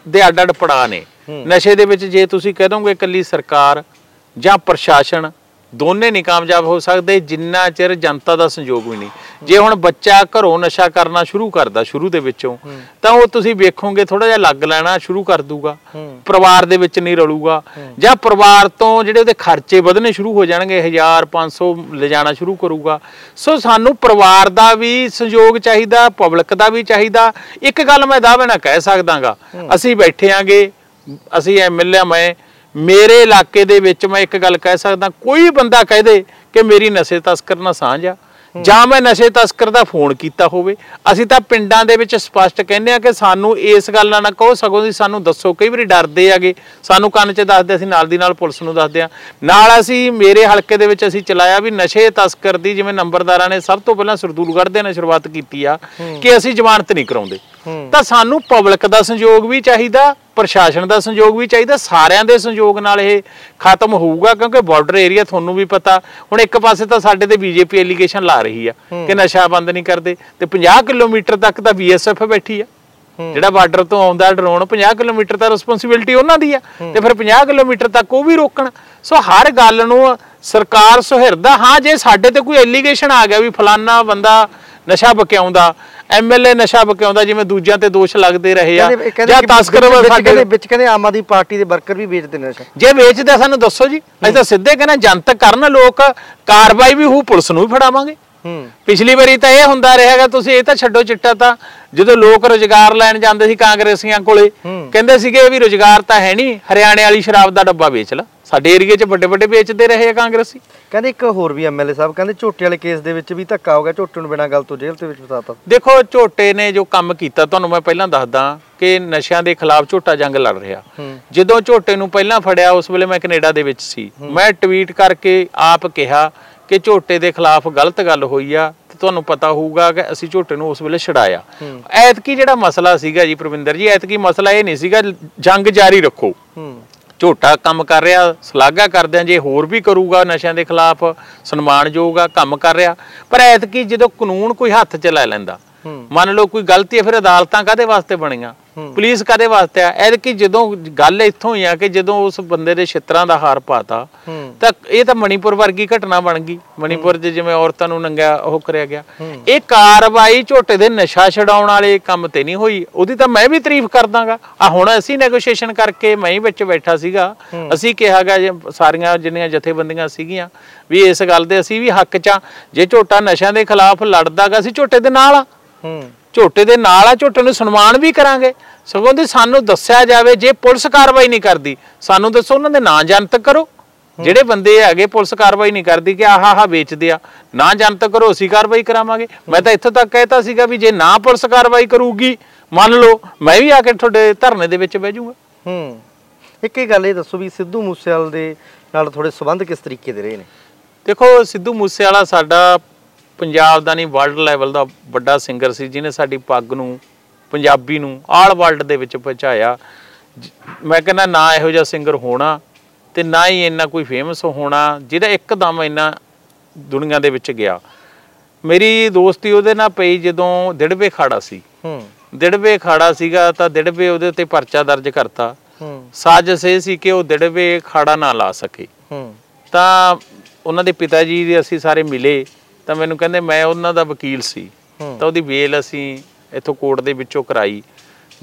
ਦੇ ਅੱਡ ਅੱਡ ਪੜਾਅ ਨੇ। ਨਸ਼ੇ ਦੇ ਵਿੱਚ ਜੇ ਤੁਸੀਂ ਕਹਿ ਦੋਗੇ ਇਕੱਲੀ ਸਰਕਾਰ ਜਾਂ ਪ੍ਰਸ਼ਾਸਨ ਦੋਨੇ ਨਹੀਂ ਕਾਮਯਾਬ ਹੋ ਸਕਦੇ ਜਿੰਨਾ ਚਿਰ ਜਨਤਾ ਦਾ ਸੰਯੋਗ ਵੀ ਨਹੀਂ। ਜੇ ਹੁਣ ਬੱਚਾ ਘਰੋਂ ਨਸ਼ਾ ਕਰਨਾ ਸ਼ੁਰੂ ਕਰਦਾ ਸ਼ੁਰੂ ਦੇ ਵਿੱਚੋਂ ਤਾਂ ਉਹ ਤੁਸੀਂ ਵੇਖੋਗੇ ਥੋੜਾ ਜਿਹਾ ਲੱਗ ਲੈਣਾ ਸ਼ੁਰੂ ਕਰ ਦੂਗਾ। ਪਰਿਵਾਰ ਦੇ ਵਿੱਚ ਨਹੀਂ ਰਲੂਗਾ। ਜਾਂ ਪਰਿਵਾਰ ਤੋਂ ਜਿਹੜੇ ਉਹਦੇ ਖਰਚੇ ਵਧਣੇ ਸ਼ੁਰੂ ਹੋ ਜਾਣਗੇ 1000 500 ਲਿਜਾਣਾ ਸ਼ੁਰੂ ਕਰੂਗਾ। ਸੋ ਸਾਨੂੰ ਪਰਿਵਾਰ ਦਾ ਵੀ ਸੰਯੋਗ ਚਾਹੀਦਾ ਪਬਲਿਕ ਦਾ ਵੀ ਚਾਹੀਦਾ। ਇੱਕ ਗੱਲ ਮੈਂ ਦਾਅਵੇ ਨਾਲ ਕਹਿ ਸਕਦਾਗਾ। ਅਸੀਂ ਬੈਠੇ ਆਂਗੇ ਅਸੀਂ ਐਮਐਲਏ ਮੈਂ ਮੇਰੇ ਇਲਾਕੇ ਦੇ ਵਿੱਚ ਮੈਂ ਇੱਕ ਗੱਲ ਕਹਿ ਸਕਦਾ ਕੋਈ ਬੰਦਾ ਕਹਿ ਦੇ ਕਿ ਮੇਰੀ ਨਸ਼ੇ ਤਸਕਰ ਨਾਲ ਸਾਂਝ ਆ ਜਾਂ ਮੈਂ ਨਸ਼ੇ ਤਸਕਰ ਦਾ ਫੋਨ ਕੀਤਾ ਹੋਵੇ। ਅਸੀਂ ਤਾਂ ਪਿੰਡਾਂ ਦੇ ਵਿੱਚ ਸਪਸ਼ਟ ਕਹਿੰਦੇ ਆ ਕਿ ਸਾਨੂੰ ਇਸ ਗੱਲ ਨਾਲ ਨਾ ਕਹੋ ਸਗੋਂ ਦੀ ਸਾਨੂੰ ਦੱਸੋ। ਕਈ ਵਾਰੀ ਡਰਦੇ ਆਗੇ ਸਾਨੂੰ ਕੰਨ 'ਚ ਦੱਸਦੇ ਅਸੀਂ ਨਾਲ ਦੀ ਨਾਲ ਪੁਲਿਸ ਨੂੰ ਦੱਸਦੇ ਆ। ਨਾਲ ਅਸੀਂ ਮੇਰੇ ਹਲਕੇ ਦੇ ਵਿੱਚ ਅਸੀਂ ਚਲਾਇਆ ਵੀ ਨਸ਼ੇ ਤਸਕਰ ਦੀ ਜਿਵੇਂ ਨੰਬਰਦਾਰਾਂ ਨੇ ਸਭ ਤੋਂ ਪਹਿਲਾਂ ਸਰਦੂਲਗੜ੍ਹ ਦੇ ਨੇ ਸ਼ੁਰੂਆਤ ਕੀਤੀ ਆ ਕਿ ਅਸੀਂ ਜ਼ਮਾਨਤ ਨਹੀਂ ਕਰਾਉਂਦੇ। ਤਾਂ ਸਾਨੂੰ ਪਬਲਿਕ ਦਾ ਸੰਯੋਗ ਵੀ ਚਾਹੀਦਾ ਪ੍ਰਸ਼ਾਸਨ ਦਾ ਸੰਯੋਗ ਵੀ ਚਾਹੀਦਾ ਸਾਰਿਆਂ ਦੇ ਸੰਯੋਗ ਨਾਲ ਇਹ ਖਤਮ ਹੋਊਗਾ ਕਿਉਂਕਿ ਬਾਰਡਰ ਏਰੀਆ ਤੁਹਾਨੂੰ ਵੀ ਪਤਾ। ਹੁਣ ਇੱਕ ਪਾਸੇ ਤਾਂ ਸਾਡੇ ਤੇ ਬੀਜੇਪੀ ਐਲੀਗੇਸ਼ਨ ਲਾ ਰਹੀ ਆ ਕਿ ਨਸ਼ਾ ਬੰਦ ਨਹੀਂ ਕਰਦੇ ਤੇ 50 ਕਿਲੋਮੀਟਰ ਤੱਕ ਤਾਂ ਬੀਐਸਐਫ ਬੈਠੀ ਆ। ਜਿਹੜਾ ਬਾਰਡਰ ਤੋਂ ਆਉਂਦਾ ਡਰੋਨ 50 ਕਿਲੋਮੀਟਰ ਤਾਂ ਰਿਸਪੌਂਸਿਬਿਲਟੀ ਉਹਨਾਂ ਦੀ ਆ। ਤੇ ਫਿਰ 50 ਕਿਲੋਮੀਟਰ ਤੱਕ ਉਹ ਵੀ ਰੋਕਣ। ਸੋ ਹਰ ਗੱਲ ਨੂੰ ਸਰਕਾਰ ਸੁਹਿਰਦਾ ਹਾਂ ਜੇ ਸਾਡੇ ਤੇ ਕੋਈ ਐਲੀਗੇਸ਼ਨ ਆ ਗਿਆ ਵੀ ਫਲਾਨਾ ਬੰਦਾ ਨਸ਼ਾ ਬਕਿਆਉਂਦਾ ਐਮਐਲਏ ਨਸ਼ਾ ਬਕਿਆਉਂਦਾ ਜਿਵੇਂ ਦੂਜਿਆਂ ਤੇ ਦੋਸ਼ ਲੱਗਦੇ ਰਹੇ ਆ ਜਾਂ ਤਸਕਰ ਸਾਡੇ ਵਿੱਚ ਕਹਿੰਦੇ ਆਮ ਆਦਮੀ ਪਾਰਟੀ ਦੇ ਵਰਕਰ ਵੀ ਵੇਚਦੇ ਨੇ ਨਸ਼ਾ। ਜੇ ਵੇਚਦੇ ਸਾਨੂੰ ਦੱਸੋ ਜੀ। ਅਸੀਂ ਤਾਂ ਸਿੱਧੇ ਕਹਿੰਦੇ ਜਨਤਕ ਕਰਨ ਲੋਕ ਕਾਰਵਾਈ ਵੀ ਹੋਊ ਪੁਲਿਸ ਨੂੰ ਵੀ ਫੜਾਵਾਂਗੇ। ਹੂੰ। ਪਿਛਲੀ ਵਾਰੀ ਤਾਂ ਇਹ ਹੁੰਦਾ ਰਹੇਗਾ ਤੁਸੀਂ ਇਹ ਤਾਂ ਛੱਡੋ ਚਿੱਟਾ ਤਾਂ। ਜਦੋਂ ਲੋਕ ਰੋਜ਼ਗਾਰ ਲੈਣ ਜਾਂਦੇ ਸੀ ਕਾਂਗਰਸੀਆਂ ਕੋਲੇ ਕਹਿੰਦੇ ਸੀਗੇ ਵੀ ਰੋਜ਼ਗਾਰ ਤਾਂ ਹੈ ਨਹੀਂ ਹਰਿਆਣੇ ਵਾਲੀ ਸ਼ਰਾਬ ਦਾ ਡੱਬਾ ਵੇਚ ਲੈ। ਸਾਡੇ ਏਰੀਏ 'ਚ ਵੱਡੇ ਵੱਡੇ ਵੇਚਦੇ ਰਹੇ ਆ ਕਾਂਗਰਸੀ। ਕਹਿੰਦੇ ਇੱਕ ਹੋਰ ਵੀ ਐਮਐਲਏ ਸਾਹਿਬ ਕਹਿੰਦੇ ਝੋਟੇ ਵਾਲੇ ਕੇਸ ਦੇ ਵਿੱਚ ਵੀ ਧੱਕਾ ਹੋ ਗਿਆ ਝੋਟੇ ਨੂੰ ਬਿਨਾਂ ਗੱਲ ਤੋਂ ਜੇਲ੍ਹ ਦੇ ਵਿੱਚ ਫਸਾਤਾ। ਦੇਖੋ ਝੋਟੇ ਨੇ ਜੋ ਕੰਮ ਕੀਤਾ ਤੁਹਾਨੂੰ ਮੈਂ ਪਹਿਲਾਂ ਦੱਸਦਾ ਕਿ ਨਸ਼ਿਆਂ ਦੇ ਖਿਲਾਫ ਝੋਟਾ ਜੰਗ ਲੜ ਰਿਹਾ। ਜਦੋਂ ਝੋਟੇ ਨੂੰ ਪਹਿਲਾਂ ਫੜਿਆ ਉਸ ਵੇਲੇ ਮੈਂ ਕੈਨੇਡਾ ਦੇ ਵਿੱਚ ਸੀ। ਮੈਂ ਟਵੀਟ ਕਰਕੇ ਆਪ ਕਿਹਾ ਕਿ ਝੋਟੇ ਦੇ ਖਿਲਾਫ ਗਲਤ ਗੱਲ ਹੋਈ ਆ ਤੁਹਾਨੂੰ ਪਤਾ ਹੋਊਗਾ ਕਿ ਅਸੀਂ ਝੋਟੇ ਨੂੰ ਉਸ ਵੇਲੇ ਛਡਾਇਆ। ਐਤਕੀ ਜਿਹੜਾ ਮਸਲਾ ਸੀਗਾ ਜੀ ਪ੍ਰਵਿੰਦਰ ਜੀ ਐਤਕੀ ਮਸਲਾ ਇਹ ਨਹੀਂ ਸੀਗਾ ਜੰਗ ਜਾਰੀ ਰੱਖੋ। ਝੋਟਾ ਕੰਮ ਕਰ ਰਿਹਾ ਸਲਾਗਾ ਕਰਦੇ ਆ ਜੇ ਹੋਰ ਵੀ ਕਰੂਗਾ ਨਸ਼ਿਆਂ ਦੇ ਖਿਲਾਫ ਸਨਮਾਨਯੋਗ ਆ ਕੰਮ ਕਰ ਰਿਹਾ। ਪਰ ਐਤਕੀ ਜਦੋਂ ਕਾਨੂੰਨ ਕੋਈ ਹੱਥ 'ਚ ਲੈ ਲੈਂਦਾ ਮੰਨ ਲਓ ਕੋਈ ਗਲਤੀ ਹੈ ਫਿਰ ਅਦਾਲਤਾਂ ਕਾਦੇ ਵਾਸਤੇ ਬਣੀਆਂ? ਪੁਲਿਸ ਕਾਦੇ ਵਾਸਤੇ ਆ? ਐਤਕੀ ਜਦੋਂ ਗੱਲ ਇੱਥੋਂ ਹੀ ਆ ਕਿ ਜਦੋਂ ਉਸ ਬੰਦੇ ਦੇ ਛਿੱਤਰਾਂ ਦਾ ਹਾਰ ਪਾਤਾ ਤਾਂ ਇਹ ਤਾਂ ਮਣੀਪੁਰ ਵਰਗੀ ਘਟਨਾ ਬਣ ਗਈ। ਮਣੀਪੁਰ 'ਚ ਜਿਵੇਂ ਔਰਤਾਂ ਨੂੰ ਨੰਗਾ ਉਹ ਕਰਿਆ ਗਿਆ। ਇਹ ਕਾਰਵਾਈ ਝੋਟੇ ਦੇ ਨਸ਼ਾ ਛਡਾਉਣ ਵਾਲੇ ਕੰਮ ਤੇ ਨਹੀਂ ਹੋਈ। ਉਹਦੀ ਤਾਂ ਮੈਂ ਵੀ ਤਾਰੀਫ ਕਰਦਾਗਾ ਆ ਹੁਣ ਅਸੀਂ ਨੈਗੋਸ਼ੀਏਸ਼ਨ ਕਰਕੇ ਮੈਂ ਹੀ ਵਿੱਚ ਬੈਠਾ ਸੀਗਾ। ਅਸੀਂ ਕਿਹਾਗਾ ਜੇ ਸਾਰੀਆਂ ਜਿੰਨੀਆਂ ਜਥੇਬੰਦੀਆਂ ਸੀਗੀਆਂ ਵੀ ਇਸ ਗੱਲ ਦੇ ਅਸੀਂ ਵੀ ਹੱਕ 'ਚ ਜੇ ਝੋਟਾ ਨਸ਼ਿਆਂ ਦੇ ਖਿਲਾਫ ਲੜਦਾਗਾ ਅਸੀਂ ਝੋਟੇ ਦੇ ਨਾਲ ਆ। ਝੋਟੇ ਦੇ ਨਾਲ ਆ ਝੋਟੇ ਨੂੰ ਸਨਮਾਨ ਵੀ ਕਰਾਂਗੇ। ਸਗੋਂ ਦੀ ਸਾਨੂੰ ਦੱਸਿਆ ਜਾਵੇ ਜੇ ਪੁਲਿਸ ਕਾਰਵਾਈ ਨਹੀਂ ਕਰਦੀ ਸਾਨੂੰ ਦੱਸੋ ਉਹਨਾਂ ਦੇ ਨਾਂ ਜਨਤਕ ਕਰੋ। ਜਿਹੜੇ ਬੰਦੇ ਹੈਗੇ ਪੁਲਿਸ ਕਾਰਵਾਈ ਨਹੀਂ ਕਰਦੀ ਕਿ ਆਹ ਆਹ ਵੇਚਦੇ ਆ ਨਾ ਜਨਤਕ ਕਰੋ ਅਸੀਂ ਕਾਰਵਾਈ ਕਰਾਵਾਂਗੇ। ਮੈਂ ਤਾਂ ਇੱਥੋਂ ਤੱਕ ਕਹਿਤਾ ਸੀਗਾ ਵੀ ਜੇ ਨਾ ਪੁਲਿਸ ਕਾਰਵਾਈ ਕਰੂਗੀ ਮੰਨ ਲਓ ਮੈਂ ਵੀ ਆ ਕੇ ਤੁਹਾਡੇ ਧਰਨੇ ਦੇ ਵਿੱਚ ਬਹਿ ਜਾਊਂਗਾ। ਹੂੰ। ਇੱਕ ਹੀ ਗੱਲ ਇਹ ਦੱਸੋ ਵੀ ਸਿੱਧੂ ਮੂਸੇਵਾਲ ਦੇ ਨਾਲ ਥੋੜੇ ਸਬੰਧ ਕਿਸ ਤਰੀਕੇ ਦੇ ਰਹੇ ਨੇ? ਦੇਖੋ ਸਿੱਧੂ ਮੂਸੇਵਾਲਾ ਸਾਡਾ ਪੰਜਾਬ ਦਾ ਨਹੀਂ ਵਰਲਡ ਲੈਵਲ ਦਾ ਵੱਡਾ ਸਿੰਗਰ ਸੀ ਜਿਹਨੇ ਸਾਡੀ ਪੱਗ ਨੂੰ ਪੰਜਾਬੀ ਨੂੰ ਆਲ ਵਰਲਡ ਦੇ ਵਿੱਚ ਪਹੁੰਚਾਇਆ। ਮੈਂ ਕਹਿੰਦਾ ਨਾ ਇਹੋ ਜਿਹਾ ਸਿੰਗਰ ਹੋਣਾ ਤੇ ਨਾ ਹੀ ਇੰਨਾ ਕੋਈ ਫੇਮਸ ਹੋਣਾ ਜਿਹਦਾ ਇੱਕਦਮ ਇੰਨਾ ਦੁਨੀਆ ਦੇ ਵਿੱਚ ਗਿਆ। ਮੇਰੀ ਦੋਸਤੀ ਉਹਦੇ ਨਾਲ ਪਈ ਜਦੋਂ ਦਿੜਵੇ ਖਾੜਾ ਸੀ। ਹੂੰ। ਦਿੜਵੇ ਖਾੜਾ ਸੀਗਾ ਤਾਂ ਦਿੜਵੇ ਉਹਦੇ ਉੱਤੇ ਪਰਚਾ ਦਰਜ ਕਰਤਾ। ਹੂੰ। ਸਾਜ਼ਿਸ਼ ਇਹ ਸੀ ਕਿ ਉਹ ਦਿੜਵੇ ਖਾੜਾ ਨਾ ਲਾ ਸਕੇ। ਹੂੰ। ਤਾਂ ਉਹਨਾਂ ਦੇ ਪਿਤਾ ਜੀ ਦੇ ਅਸੀਂ ਸਾਰੇ ਮਿਲੇ। ਤਾਂ ਮੈਨੂੰ ਕਹਿੰਦੇ ਮੈਂ ਉਹਨਾਂ ਦਾ ਵਕੀਲ ਸੀ। ਤਾਂ ਉਹਦੀ ਬੇਲ ਅਸੀਂ ਇੱਥੋਂ ਕੋਰਟ ਦੇ ਵਿੱਚੋਂ ਕਰਾਈ।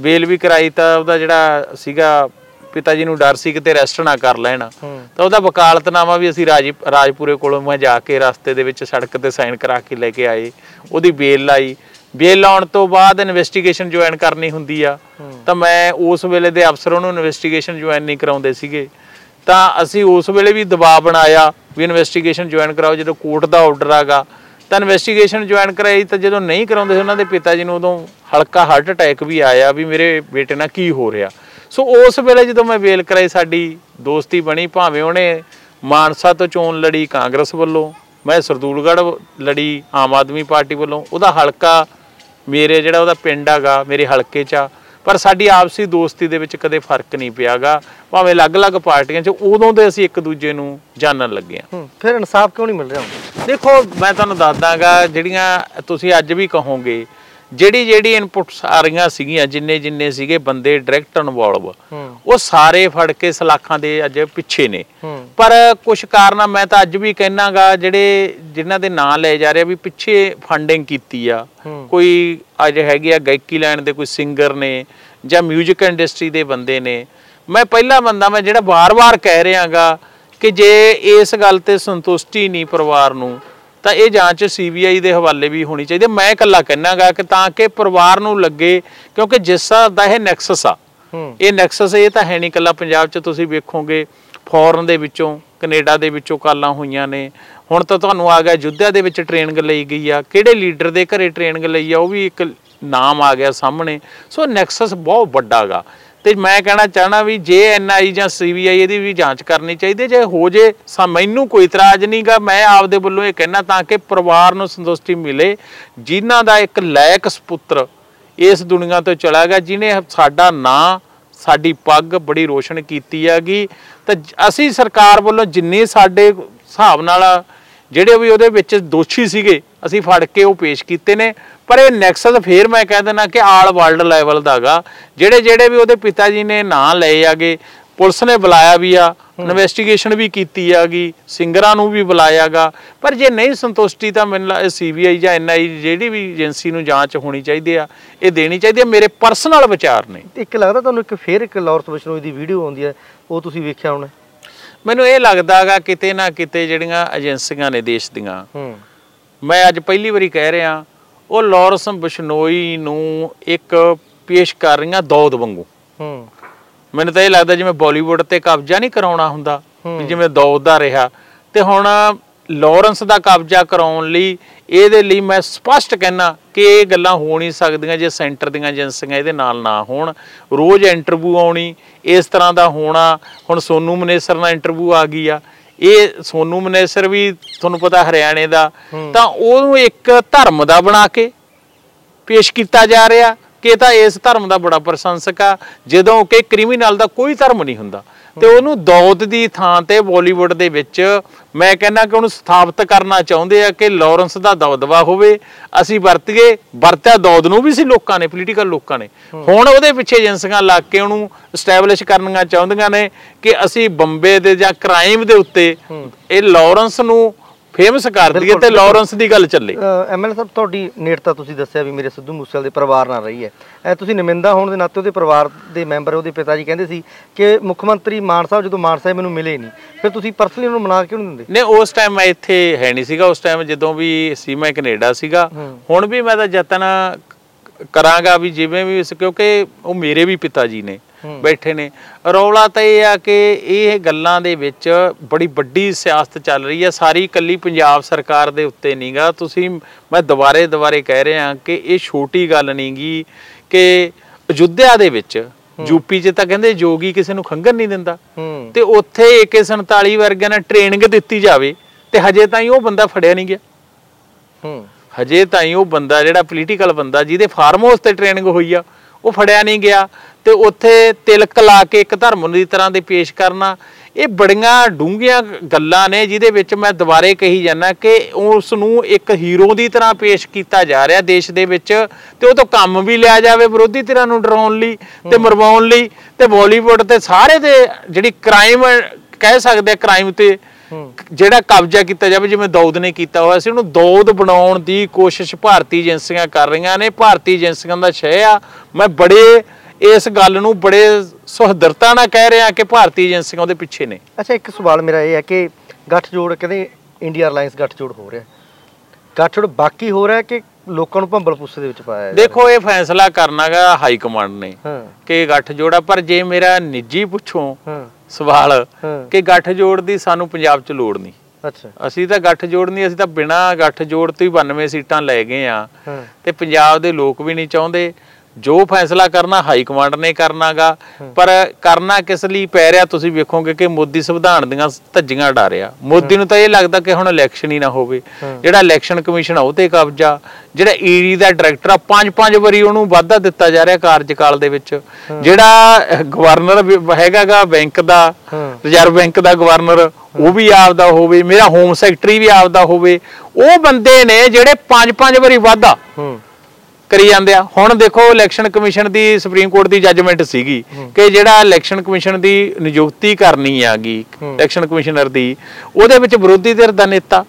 ਬੇਲ ਵੀ ਕਰਾਈ ਤਾਂ ਉਹਦਾ ਜਿਹੜਾ ਸੀਗਾ ਪਿਤਾ ਜੀ ਨੂੰ ਡਰ ਸੀ ਕਿਤੇ ਅਰੈਸਟ ਨਾ ਕਰ ਲੈਣ। ਤਾਂ ਉਹਦਾ ਵਕਾਲਤਨਾਮਾ ਵੀ ਅਸੀਂ ਰਾਜੀ ਰਾਜਪੁਰੇ ਕੋਲੋਂ ਮੈਂ ਜਾ ਕੇ ਰਸਤੇ ਦੇ ਵਿੱਚ ਸੜਕ ਤੇ ਸਾਈਨ ਕਰਾ ਕੇ ਲੈ ਕੇ ਆਏ। ਉਹਦੀ ਬੇਲ ਲਾਈ। ਬੇਲ ਲਾਉਣ ਤੋਂ ਬਾਅਦ ਇਨਵੈਸਟੀਗੇਸ਼ਨ ਜੁਆਇਨ ਕਰਨੀ ਹੁੰਦੀ ਆ। ਤਾਂ ਮੈਂ ਉਸ ਵੇਲੇ ਦੇ ਅਫਸਰ ਉਹਨੂੰ ਇਨਵੈਸਟੀਗੇਸ਼ਨ ਜੁਆਇਨ ਨਹੀਂ ਕਰਾਉਂਦੇ ਸੀਗੇ। ਤਾਂ ਅਸੀਂ ਉਸ ਵੇਲੇ ਵੀ ਦਬਾਅ ਬਣਾਇਆ। ਵੀ ਇਨਵੈਸਟੀਗੇਸ਼ਨ ਜੁਆਇਨ ਕਰਾਓ, ਜਦੋਂ ਕੋਰਟ ਦਾ ਆਰਡਰ ਆਗਾ, ਤਾਂ ਇਨਵੈਸਟੀਗੇਸ਼ਨ ਜੁਆਇਨ ਕਰਾਈ, ਤਾਂ ਜਦੋਂ ਨਹੀਂ ਕਰਾਉਂਦੇ ਸੀ ਉਹਨਾਂ ਦੇ ਪਿਤਾ ਜੀ ਨੂੰ, ਉਦੋਂ ਹਲਕਾ ਹਾਰਟ ਅਟੈਕ ਵੀ ਆਇਆ ਵੀ ਮੇਰੇ ਬੇਟੇ ਨਾਲ ਕੀ ਹੋ ਰਿਹਾ। ਸੋ ਉਸ ਵੇਲੇ ਜਦੋਂ ਮੈਂ ਵੇਲ ਕਰਾਈ, ਸਾਡੀ ਦੋਸਤੀ ਬਣੀ, ਭਾਵੇਂ ਉਹਨੇ ਮਾਨਸਾ ਤੋਂ ਚੋਣ ਲੜੀ ਕਾਂਗਰਸ ਵੱਲੋਂ, ਮੈਂ ਸਰਦੂਲਗੜ੍ਹ ਲੜੀ ਆਮ ਆਦਮੀ ਪਾਰਟੀ ਵੱਲੋਂ, ਉਹਦਾ ਹਲਕਾ ਮੇਰੇ ਜਿਹੜਾ ਉਹਦਾ ਪਿੰਡ ਹੈਗਾ ਮੇਰੇ ਹਲਕੇ 'ਚ ਆ ਪਰ ਸਾਡੀ ਆਪਸੀ ਦੋਸਤੀ ਦੇ ਵਿੱਚ ਕਦੇ ਫ਼ਰਕ ਨਹੀਂ ਪਿਆਗਾ। ਭਾਵੇਂ ਅਲੱਗ-ਅਲੱਗ ਪਾਰਟੀਆਂ 'ਚ ਉਦੋਂ ਦੇ ਅਸੀਂ ਇੱਕ ਦੂਜੇ ਨੂੰ ਜਾਣਨ ਲੱਗੇ ਆ ਹੂੰ ਫਿਰ ਇਨਸਾਫ ਕਿਉਂ ਨਹੀਂ ਮਿਲ ਰਿਹਾ ਦੇਖੋ ਮੈਂ ਤੁਹਾਨੂੰ ਦੱਸਦਾਗਾ ਜਿਹੜੀਆਂ ਤੁਸੀਂ ਅੱਜ ਵੀ ਕਹੋਗੇ ਜਿਹੜੀ ਜਿਹੜੀ ਇਨਪੁਟਸ ਆ ਰਹੀਆਂ ਸੀਗੀਆਂ ਜਿੰਨੇ ਜਿੰਨੇ ਸੀਗੇ ਬੰਦੇ ਡਾਇਰੈਕਟ ਇਨਵੋਲਵ ਉਹ ਸਾਰੇ ਫੜ ਕੇ ਸਲਾਖਾਂ ਦੇ ਅੱਜ ਪਿੱਛੇ ਨੇ। ਪਰ ਕੁਝ ਕਾਰਨਾਂ ਮੈਂ ਤਾਂ ਅੱਜ ਵੀ ਕਹਿਣਾਗਾ ਜਿਹੜੇ ਜਿਨ੍ਹਾਂ ਦੇ ਨਾਂ ਲਏ ਜਾ ਰਹੇ ਆ ਵੀ ਪਿੱਛੇ ਫੰਡਿੰਗ ਕੀਤੀ ਆ। ਕੋਈ ਅੱਜ ਹੈਗੇ ਆ ਗਾਇਕੀ ਲੈਣ ਦੇ ਕੋਈ ਸਿੰਗਰ ਨੇ ਜਾਂ 뮤직 ਇੰਡਸਟਰੀ ਦੇ ਬੰਦੇ ਨੇ। ਮੈਂ ਪਹਿਲਾ ਬੰਦਾ ਮੈਂ ਜਿਹੜਾ ਵਾਰ-ਵਾਰ ਕਹਿ ਰਿਹਾਗਾ ਕਿ ਜੇ ਇਸ ਗੱਲ ਤੇ ਸੰਤੁਸ਼ਟੀ ਨਹੀਂ ਪਰਿਵਾਰ ਨੂੰ ਤਾਂ ਇਹ ਜਾਂਚ ਸੀਬੀਆਈ ਦੇ ਹਵਾਲੇ ਵੀ ਹੋਣੀ ਚਾਹੀਦੀ। ਮੈਂ ਇਕੱਲਾ ਕਹਿਣਾਗਾ ਕਿ ਤਾਂ ਕਿ ਪਰਿਵਾਰ ਨੂੰ ਲੱਗੇ ਕਿਉਂਕਿ ਜਿਸ ਦਾ ਇਹ ਨੈਕਸਸ ਆ ਇਹ ਨੈਕਸਸ ਇਹ ਤਾਂ ਹੈ ਨਹੀਂ ਕੱਲਾ ਪੰਜਾਬ 'ਚ ਤੁਸੀਂ ਵੇਖੋਗੇ ਫੋਰਨ ਦੇ ਵਿੱਚੋਂ ਕੈਨੇਡਾ ਦੇ ਵਿੱਚੋਂ ਕਾਲਾਂ ਹੋਈਆਂ ਨੇ। ਹੁਣ ਤਾਂ ਤੁਹਾਨੂੰ ਆ ਗਿਆ ਯੁੱਧਿਆ ਦੇ ਵਿੱਚ ਟ੍ਰੇਨਿੰਗ ਲਈ ਗਈ ਆ। ਕਿਹੜੇ ਲੀਡਰ ਦੇ ਘਰੇ ਟ੍ਰੇਨਿੰਗ ਲਈ ਆ ਉਹ ਵੀ ਇੱਕ ਨਾਮ ਆ ਗਿਆ ਸਾਹਮਣੇ। ਸੋ ਨੈਕਸਸ ਬਹੁਤ ਵੱਡਾ ਗਾ। ਤੇ ਮੈਂ ਕਹਿਣਾ ਚਾਹਣਾ ਵੀ ਜੇ ਐਨਆਈ ਜਾਂ ਸੀਬੀਆਈ ਇਹਦੀ ਵੀ ਜਾਂਚ ਕਰਨੀ ਚਾਹੀਦੀ ਹੈ। ਜੇ ਹੋ ਜੇ, ਸਾ ਮੈਨੂੰ ਕੋਈ ਇਤਰਾਜ਼ ਨਹੀਂਗਾ ਮੈਂ ਆਪਦੇ ਵੱਲੋਂ ਇਹ ਕਹਿਣਾ ਤਾਂ ਕਿ ਪਰਿਵਾਰ ਨੂੰ ਸੰਤੁਸ਼ਟੀ ਮਿਲੇ, ਜਿਨ੍ਹਾਂ ਦਾ ਇੱਕ ਲਾਇਕ ਸੁਪੁੱਤਰ ਇਸ ਦੁਨੀਆ ਤੋਂ ਚਲਾ ਗਿਆ, ਜਿਨੇ ਸਾਡਾ ਨਾਂ, ਸਾਡੀ ਪੱਗ ਬੜੀ ਰੋਸ਼ਨ ਕੀਤੀ ਹੈਗੀ ਤਾਂ ਜ- ਅਸੀਂ ਸਰਕਾਰ ਵੱਲੋਂ ਜਿੰਨੇ ਸਾਡੇ ਹਿਸਾਬ ਨਾਲ ਜਿਹੜੇ ਵੀ ਉਹਦੇ ਵਿੱਚ ਦੋਸ਼ੀ ਸੀਗੇ ਅਸੀਂ ਫੜ ਕੇ ਉਹ ਪੇਸ਼ ਕੀਤੇ ਨੇ। ਪਰ ਇਹ ਨੈਕਸਸ ਫੇਰ ਮੈਂ ਕਹਿ ਦਿੰਦਾ ਕਿ ਆਲ ਵਰਲਡ ਲੈਵਲ ਦਾਗਾ ਜਿਹੜੇ ਜਿਹੜੇ ਵੀ ਉਹਦੇ ਪਿਤਾ ਜੀ ਨੇ ਨਾਂ ਲਏ ਆਗੇ ਪੁਲਿਸ ਨੇ ਬੁਲਾਇਆ ਵੀ ਆ ਇਨਵੈਸਟੀਗੇਸ਼ਨ ਵੀ ਕੀਤੀ ਆਗੀ ਸਿੰਗਰਾਂ ਨੂੰ ਵੀ ਬੁਲਾਇਆਗਾ ਪਰ ਜੇ ਨਹੀਂ ਸੰਤੁਸ਼ਟੀ ਤਾਂ ਮੈਨੂੰ ਸੀਬੀਆਈ ਜਾਂ ਐਨਆਈ ਜਿਹੜੀ ਵੀ ਏਜੰਸੀ ਨੂੰ ਜਾਂਚ ਹੋਣੀ ਚਾਹੀਦੀ ਆ ਇਹ ਦੇਣੀ ਚਾਹੀਦੀ ਆ। ਮੇਰੇ ਪਰਸਨਲ ਵਿਚਾਰ ਨੇ। ਇੱਕ ਲੱਗਦਾ ਤੁਹਾਨੂੰ ਇੱਕ ਫੇਰ ਇੱਕ ਲਾਰੈਂਸ ਬਿਸ਼ਨੋਈ ਦੀ ਵੀਡੀਓ ਆਉਂਦੀ ਹੈ ਉਹ ਤੁਸੀਂ ਵੇਖਿਆ ਹੋਣਾ। ਮੈਨੂੰ ਇਹ ਲੱਗਦਾਗਾ ਕਿਤੇ ਨਾ ਕਿਤੇ ਜਿਹੜੀਆਂ ਏਜੰਸੀਆਂ ਨੇ ਦੇਸ਼ ਦੀਆਂ ਮੈਂ ਅੱਜ ਪਹਿਲੀ ਵਾਰੀ ਕਹਿ ਰਿਹਾ ਉਹ ਲਾਰੈਂਸ ਬਿਸ਼ਨੋਈ ਨੂੰ ਇੱਕ ਪੇਸ਼ ਕਰ ਰਹੀਆਂ ਦੌਦ ਵਾਂਗੂ। ਹੂੰ। ਮੈਨੂੰ ਤਾਂ ਇਹ ਲੱਗਦਾ ਜਿਵੇਂ ਬਾਲੀਵੁੱਡ ਤੇ ਕਬਜ਼ਾ ਨਹੀਂ ਕਰਾਉਣਾ ਹੁੰਦਾ ਜਿਵੇਂ ਦੌਦ ਦਾ ਰਿਹਾ। ਤੇ ਹੁਣ ਲਾਰੈਂਸ ਦਾ ਕਬਜ਼ਾ ਕਰਾਉਣ ਲਈ ਇਹਦੇ ਲਈ ਮੈਂ ਸਪਸ਼ਟ ਕਹਿਣਾ ਕਿ ਇਹ ਗੱਲਾਂ ਹੋ ਨਹੀਂ ਸਕਦੀਆਂ ਜੇ ਸੈਂਟਰ ਦੀਆਂ ਏਜੰਸੀਆਂ ਇਹਦੇ ਨਾਲ ਨਾ ਹੋਣ। ਰੋਜ਼ ਇੰਟਰਵਿਊ ਆਉਣੀ ਇਸ ਤਰ੍ਹਾਂ ਦਾ ਹੋਣਾ। ਹੁਣ ਸੋਨੂ ਮਨੇਸਰ ਨਾਲ ਇੰਟਰਵਿਊ ਆ ਗਈ ਆ। ਇਹ ਸੋਨੂ ਮਨੇਸਰ ਵੀ ਤੁਹਾਨੂੰ ਪਤਾ ਹਰਿਆਣੇ ਦਾ। ਤਾਂ ਉਹਨੂੰ ਇੱਕ ਧਰਮ ਦਾ ਬਣਾ ਕੇ ਪੇਸ਼ ਕੀਤਾ ਜਾ ਰਿਹਾ। ਕਿ ਇਹ ਤਾਂ ਇਸ ਧਰਮ ਦਾ ਬੜਾ ਪ੍ਰਸ਼ੰਸਕ ਆ। ਜਦੋਂ ਕਿ ਕ੍ਰਿਮੀਨਲ ਦਾ ਕੋਈ ਧਰਮ ਨਹੀਂ ਹੁੰਦਾ। ਤੇ ਉਹਨੂੰ ਦੌਦ ਦੀ ਥਾਂ ਤੇ ਬਾਲੀਵੁੱਡ ਦੇ ਵਿੱਚ ਮੈਂ ਕਹਿੰਦਾ ਕਿ ਉਹਨੂੰ ਸਥਾਪਿਤ ਕਰਨਾ ਚਾਹੁੰਦੇ ਆ ਕਿ ਲਾਰੈਂਸ ਦਾ ਦਬਦਬਾ ਹੋਵੇ। ਅਸੀਂ ਵਰਤੀਏ ਵਰਤਿਆ ਦੌਦ ਨੂੰ ਵੀ ਸੀ ਲੋਕਾਂ ਨੇ ਪੋਲੀਟੀਕਲ ਲੋਕਾਂ ਨੇ। ਹੁਣ ਉਹਦੇ ਪਿੱਛੇ ਏਜੰਸੀਆਂ ਲੱਗ ਕੇ ਉਹਨੂੰ ਸਟੈਬਲਿਸ਼ ਕਰਨੀਆਂ ਚਾਹੁੰਦੀਆਂ ਨੇ ਕਿ ਅਸੀਂ ਬੰਬੇ ਦੇ ਜਾਂ ਕ੍ਰਾਈਮ ਦੇ ਉੱਤੇ ਇਹ ਲਾਰੈਂਸ ਨੂੰ ਫੇਮਸ ਕਰ ਦਈਏ ਤੇ ਲਾਰੈਂਸ ਦੀ ਗੱਲ ਚੱਲੇ ਐਮਐਲ ਸਾਹਿਬ ਤੁਹਾਡੀ ਨੇੜਤਾ ਤੁਸੀਂ ਦੱਸਿਆ ਵੀ ਮੇਰੇ ਸਿੱਧੂ ਮੂਸੇਵਾਲ ਦੇ ਪਰਿਵਾਰ ਨਾਲ ਰਹੀ ਹੈ ਐ ਤੁਸੀਂ ਨੁਮਾਇੰਦਾ ਹੋਣ ਦੇ ਨਾਤੇ ਉਹਦੇ ਪਰਿਵਾਰ ਦੇ ਮੈਂਬਰ ਉਹਦੇ ਪਿਤਾ ਜੀ ਕਹਿੰਦੇ ਸੀ ਕਿ ਮੁੱਖ ਮੰਤਰੀ ਮਾਨ ਸਾਹਿਬ ਜਦੋਂ ਮਾਨ ਸਾਹਿਬ ਮੈਨੂੰ ਮਿਲੇ ਨਹੀਂ ਫਿਰ ਤੁਸੀਂ ਪਰਸਨਲੀ ਉਹਨੂੰ ਮਨਾ ਕਿਉਂ ਨਹੀਂ ਦਿੰਦੇ ਨੇ ਉਸ ਟਾਈਮ ਮੈਂ ਇੱਥੇ ਹੈ ਨਹੀਂ ਸੀਗਾ ਉਸ ਟਾਈਮ ਜਦੋਂ ਵੀ ਸੀ ਮੈਂ ਕੈਨੇਡਾ ਸੀਗਾ। ਹੁਣ ਵੀ ਮੈਂ ਤਾਂ ਯਤਨ ਕਰਾਂਗਾ ਵੀ ਜਿਵੇਂ ਵੀ ਕਿਉਂਕਿ ਉਹ ਮੇਰੇ ਵੀ ਪਿਤਾ ਜੀ ਨੇ। ਬੈਠੇ ਨੇ। ਰੌਲਾ ਤਾਂ ਇਹ ਆ ਕਿ ਇਹ ਗੱਲਾਂ ਦੇ ਵਿੱਚ ਬੜੀ ਵੱਡੀ ਸਿਆਸਤ ਚੱਲ ਰਹੀ ਹੈ ਸਾਰੀ ਇਕੱਲੀ ਪੰਜਾਬ ਸਰਕਾਰ ਦੇ ਉੱਤੇ ਨਹੀਂਗਾ ਤੁਸੀਂ ਮੈਂ ਦੁਬਾਰੇ ਦੁਬਾਰੇ ਕਹਿ ਰਿਹਾ ਕਿ ਇਹ ਛੋਟੀ ਗੱਲ ਨਹੀਂਗੀ ਕਿ ਅਯੁੱਧਿਆ ਦੇ ਵਿੱਚ ਯੂਪੀ 'ਚ ਤਾਂ ਕਹਿੰਦੇ ਜੋਗੀ ਕਿਸੇ ਨੂੰ ਖੰਗਣ ਨਹੀਂ ਦਿੰਦਾ। ਤੇ ਉੱਥੇ AK47 ਵਰਗਿਆਂ ਨੇ ਟ੍ਰੇਨਿੰਗ ਦਿੱਤੀ ਜਾਵੇ ਤੇ ਹਜੇ ਤਾਈਂ ਉਹ ਬੰਦਾ ਫੜਿਆ ਨਹੀਂ ਗਿਆ। ਹੂੰ। ਹਜੇ ਤਾਈਂ ਉਹ ਬੰਦਾ ਜਿਹੜਾ ਪੋਲੀਟੀਕਲ ਬੰਦਾ ਜਿਹਦੇ ਫਾਰਮ ਹਾਊਸ ਤੇ ਟ੍ਰੇਨਿੰਗ ਹੋਈ ਆ ਉਹ ਫੜਿਆ ਨਹੀਂ ਗਿਆ। ਤੇ ਉੱਥੇ ਤਿਲਕ ਲਾ ਕੇ ਇੱਕ ਧਰਮ ਦੀ ਤਰ੍ਹਾਂ ਦੇ ਪੇਸ਼ ਕਰਨਾ ਇਹ ਬੜੀਆਂ ਡੂੰਘੀਆਂ ਗੱਲਾਂ ਨੇ ਜਿਹਦੇ ਵਿੱਚ ਮੈਂ ਦੁਬਾਰੇ ਕਹੀ ਜਾਂਦਾ ਕਿ ਉਸ ਨੂੰ ਇੱਕ ਹੀਰੋ ਦੀ ਤਰ੍ਹਾਂ ਪੇਸ਼ ਕੀਤਾ ਜਾ ਰਿਹਾ ਦੇਸ਼ ਦੇ ਵਿੱਚ ਤੇ ਉਹ ਤੋਂ ਕੰਮ ਵੀ ਲਿਆ ਜਾਵੇ ਵਿਰੋਧੀ ਧਿਰਾਂ ਨੂੰ ਡਰਾਉਣ ਲਈ ਤੇ ਮਰਵਾਉਣ ਲਈ ਤੇ ਬਾਲੀਵੁੱਡ ਤੇ ਸਾਰੇ ਦੇ ਜਿਹੜੀ ਕ੍ਰਾਈਮ ਕਹਿ ਸਕਦੇ ਆ ਕ੍ਰਾਈਮ ਤੇ ਜਿਹੜਾ ਕਬਜ਼ਾ ਕੀਤਾ ਜਾਵੇ ਜਿਵੇਂ ਦੌਦ ਨੇ ਕੀਤਾ ਹੋਇਆ ਸੀ ਉਹਨੂੰ ਦੌਦ ਬਣਾਉਣ ਦੀ ਕੋਸ਼ਿਸ਼ ਭਾਰਤੀ ਏਜੰਸੀਆਂ ਕਰ ਰਹੀਆਂ ਨੇ। ਭਾਰਤੀ ਏਜੰਸੀਆਂ ਦਾ ਸ਼ੈ ਆ। ਮੈਂ ਬੜੇ ਇਸ ਗੱਲ ਨੂੰ ਬੜੇ ਸੁਹਦਰਤਾ ਨਾਲ ਕਹਿ ਰਿਹਾ ਕਿ ਭਾਰਤੀ ਏਜੰਸੀਆਂ ਉਹਦੇ ਪਿੱਛੇ ਨੇ। ਅੱਛਾ ਇੱਕ ਸਵਾਲ ਮੇਰਾ ਇਹ ਹੈ ਕਿ ਗੱਠਜੋੜ ਕਹਿੰਦੇ ਇੰਡੀਆ ਅਲਾਈਅੰਸ ਗੱਠਜੋੜ ਹੋ ਰਿਹਾ। ਗੱਠਜੋੜ ਬਾਕੀ ਹੋ ਰਿਹਾ ਕਿ ਲੋਕਾਂ ਨੂੰ ਭੰਬਲ ਪੁੱਸੇ ਦੇ ਵਿੱਚ ਪਾਇਆ ਦੇਖੋ ਇਹ ਫੈਸਲਾ ਕਰਨਾਗਾ ਹਾਈ ਕਮਾਂਡ ਨੇ ਕਿ ਗੱਠ ਜੋੜਾ ਪਰ ਜੇ ਮੇਰਾ ਨਿੱਜੀ ਪੁੱਛੋ ਸਵਾਲ ਕਿ ਗੱਠ ਜੋੜ ਦੀ ਸਾਨੂੰ ਪੰਜਾਬ 'ਚ ਲੋੜ ਨਹੀਂ। ਅੱਛਾ। ਅਸੀਂ ਤਾਂ ਗੱਠ ਜੋੜ ਨਹੀਂ ਅਸੀਂ ਤਾਂ ਬਿਨਾ ਗੱਠ ਜੋੜ ਤੋਂ ਹੀ 92 ਸੀਟਾਂ ਲੈ ਗਏ ਆ। ਤੇ ਪੰਜਾਬ ਦੇ ਲੋਕ ਵੀ ਨਹੀਂ ਚਾਹੁੰਦੇ। ਜੋ ਫੈਸਲਾ ਕਰਨਾ ਹਾਈ ਕਮਾਂਡ ਨੇ ਕਰਨਾਗਾ। ਪਰ ਕਰਨਾ ਕਿਸ ਲਈ ਪੈ ਰਿਹਾ ਤੁਸੀਂ ਵੇਖੋਗੇ ਕਿ ਮੋਦੀ ਸੰਵਿਧਾਨ ਦੀਆਂ ਧੱਜੀਆਂ ਉਡਾ ਰਿਹਾ। ਮੋਦੀ ਨੂੰ ਤਾਂ ਇਹ ਲੱਗਦਾ ਕਿ ਹੁਣ ਇਲੈਕਸ਼ਨ ਹੀ ਨਾ ਹੋਵੇ। ਜਿਹੜਾ ਇਲੈਕਸ਼ਨ ਕਮਿਸ਼ਨ ਆ ਉਹ ਤੇ ਕਬਜ਼ਾ। ਜਿਹੜਾ ਈਡੀ ਦਾ ਡਾਇਰੈਕਟਰ ਆ ਪੰਜ ਪੰਜ ਵਾਰੀ ਉਹਨੂੰ ਵਾਧਾ ਦਿੱਤਾ ਜਾ ਰਿਹਾ ਕਾਰਜਕਾਲ ਦੇ ਵਿੱਚ। ਜਿਹੜਾ ਗਵਰਨਰ ਹੈਗਾਗਾ ਬੈਂਕ ਦਾ ਰਿਜ਼ਰਵ ਬੈਂਕ ਦਾ ਗਵਰਨਰ ਉਹ ਵੀ ਆਪਦਾ ਹੋਵੇ। ਮੇਰਾ ਹੋਮ ਸੈਕਟਰੀ ਵੀ ਆਪਦਾ ਹੋਵੇ। ਉਹ ਬੰਦੇ ਨੇ ਜਿਹੜੇ ਪੰਜ ਪੰਜ ਵਾਰੀ ਵਾਧਾ ਕਰੀ ਜਾਂਦੇ ਆ। ਹੁਣ ਦੇਖੋ ਇਲੈਕਸ਼ਨ ਕਮਿਸ਼ਨ ਦੀ ਸੁਪਰੀਮ ਕੋਰਟ ਦੀ ਜੱਜਮੈਂਟ ਸੀਗੀ ਕਿ ਜਿਹੜਾ ਇਲੈਕਸ਼ਨ ਕਮਿਸ਼ਨ ਦੀ ਨਿਯੁਕਤੀ ਕਰਨੀ ਆਗੀ ਇਲੈਕਸ਼ਨ ਕਮਿਸ਼ਨਰ ਦੀ ਉਹਦੇ ਵਿੱਚ ਵਿਰੋਧੀ ਧਿਰ ਦਾ ਨੇਤਾ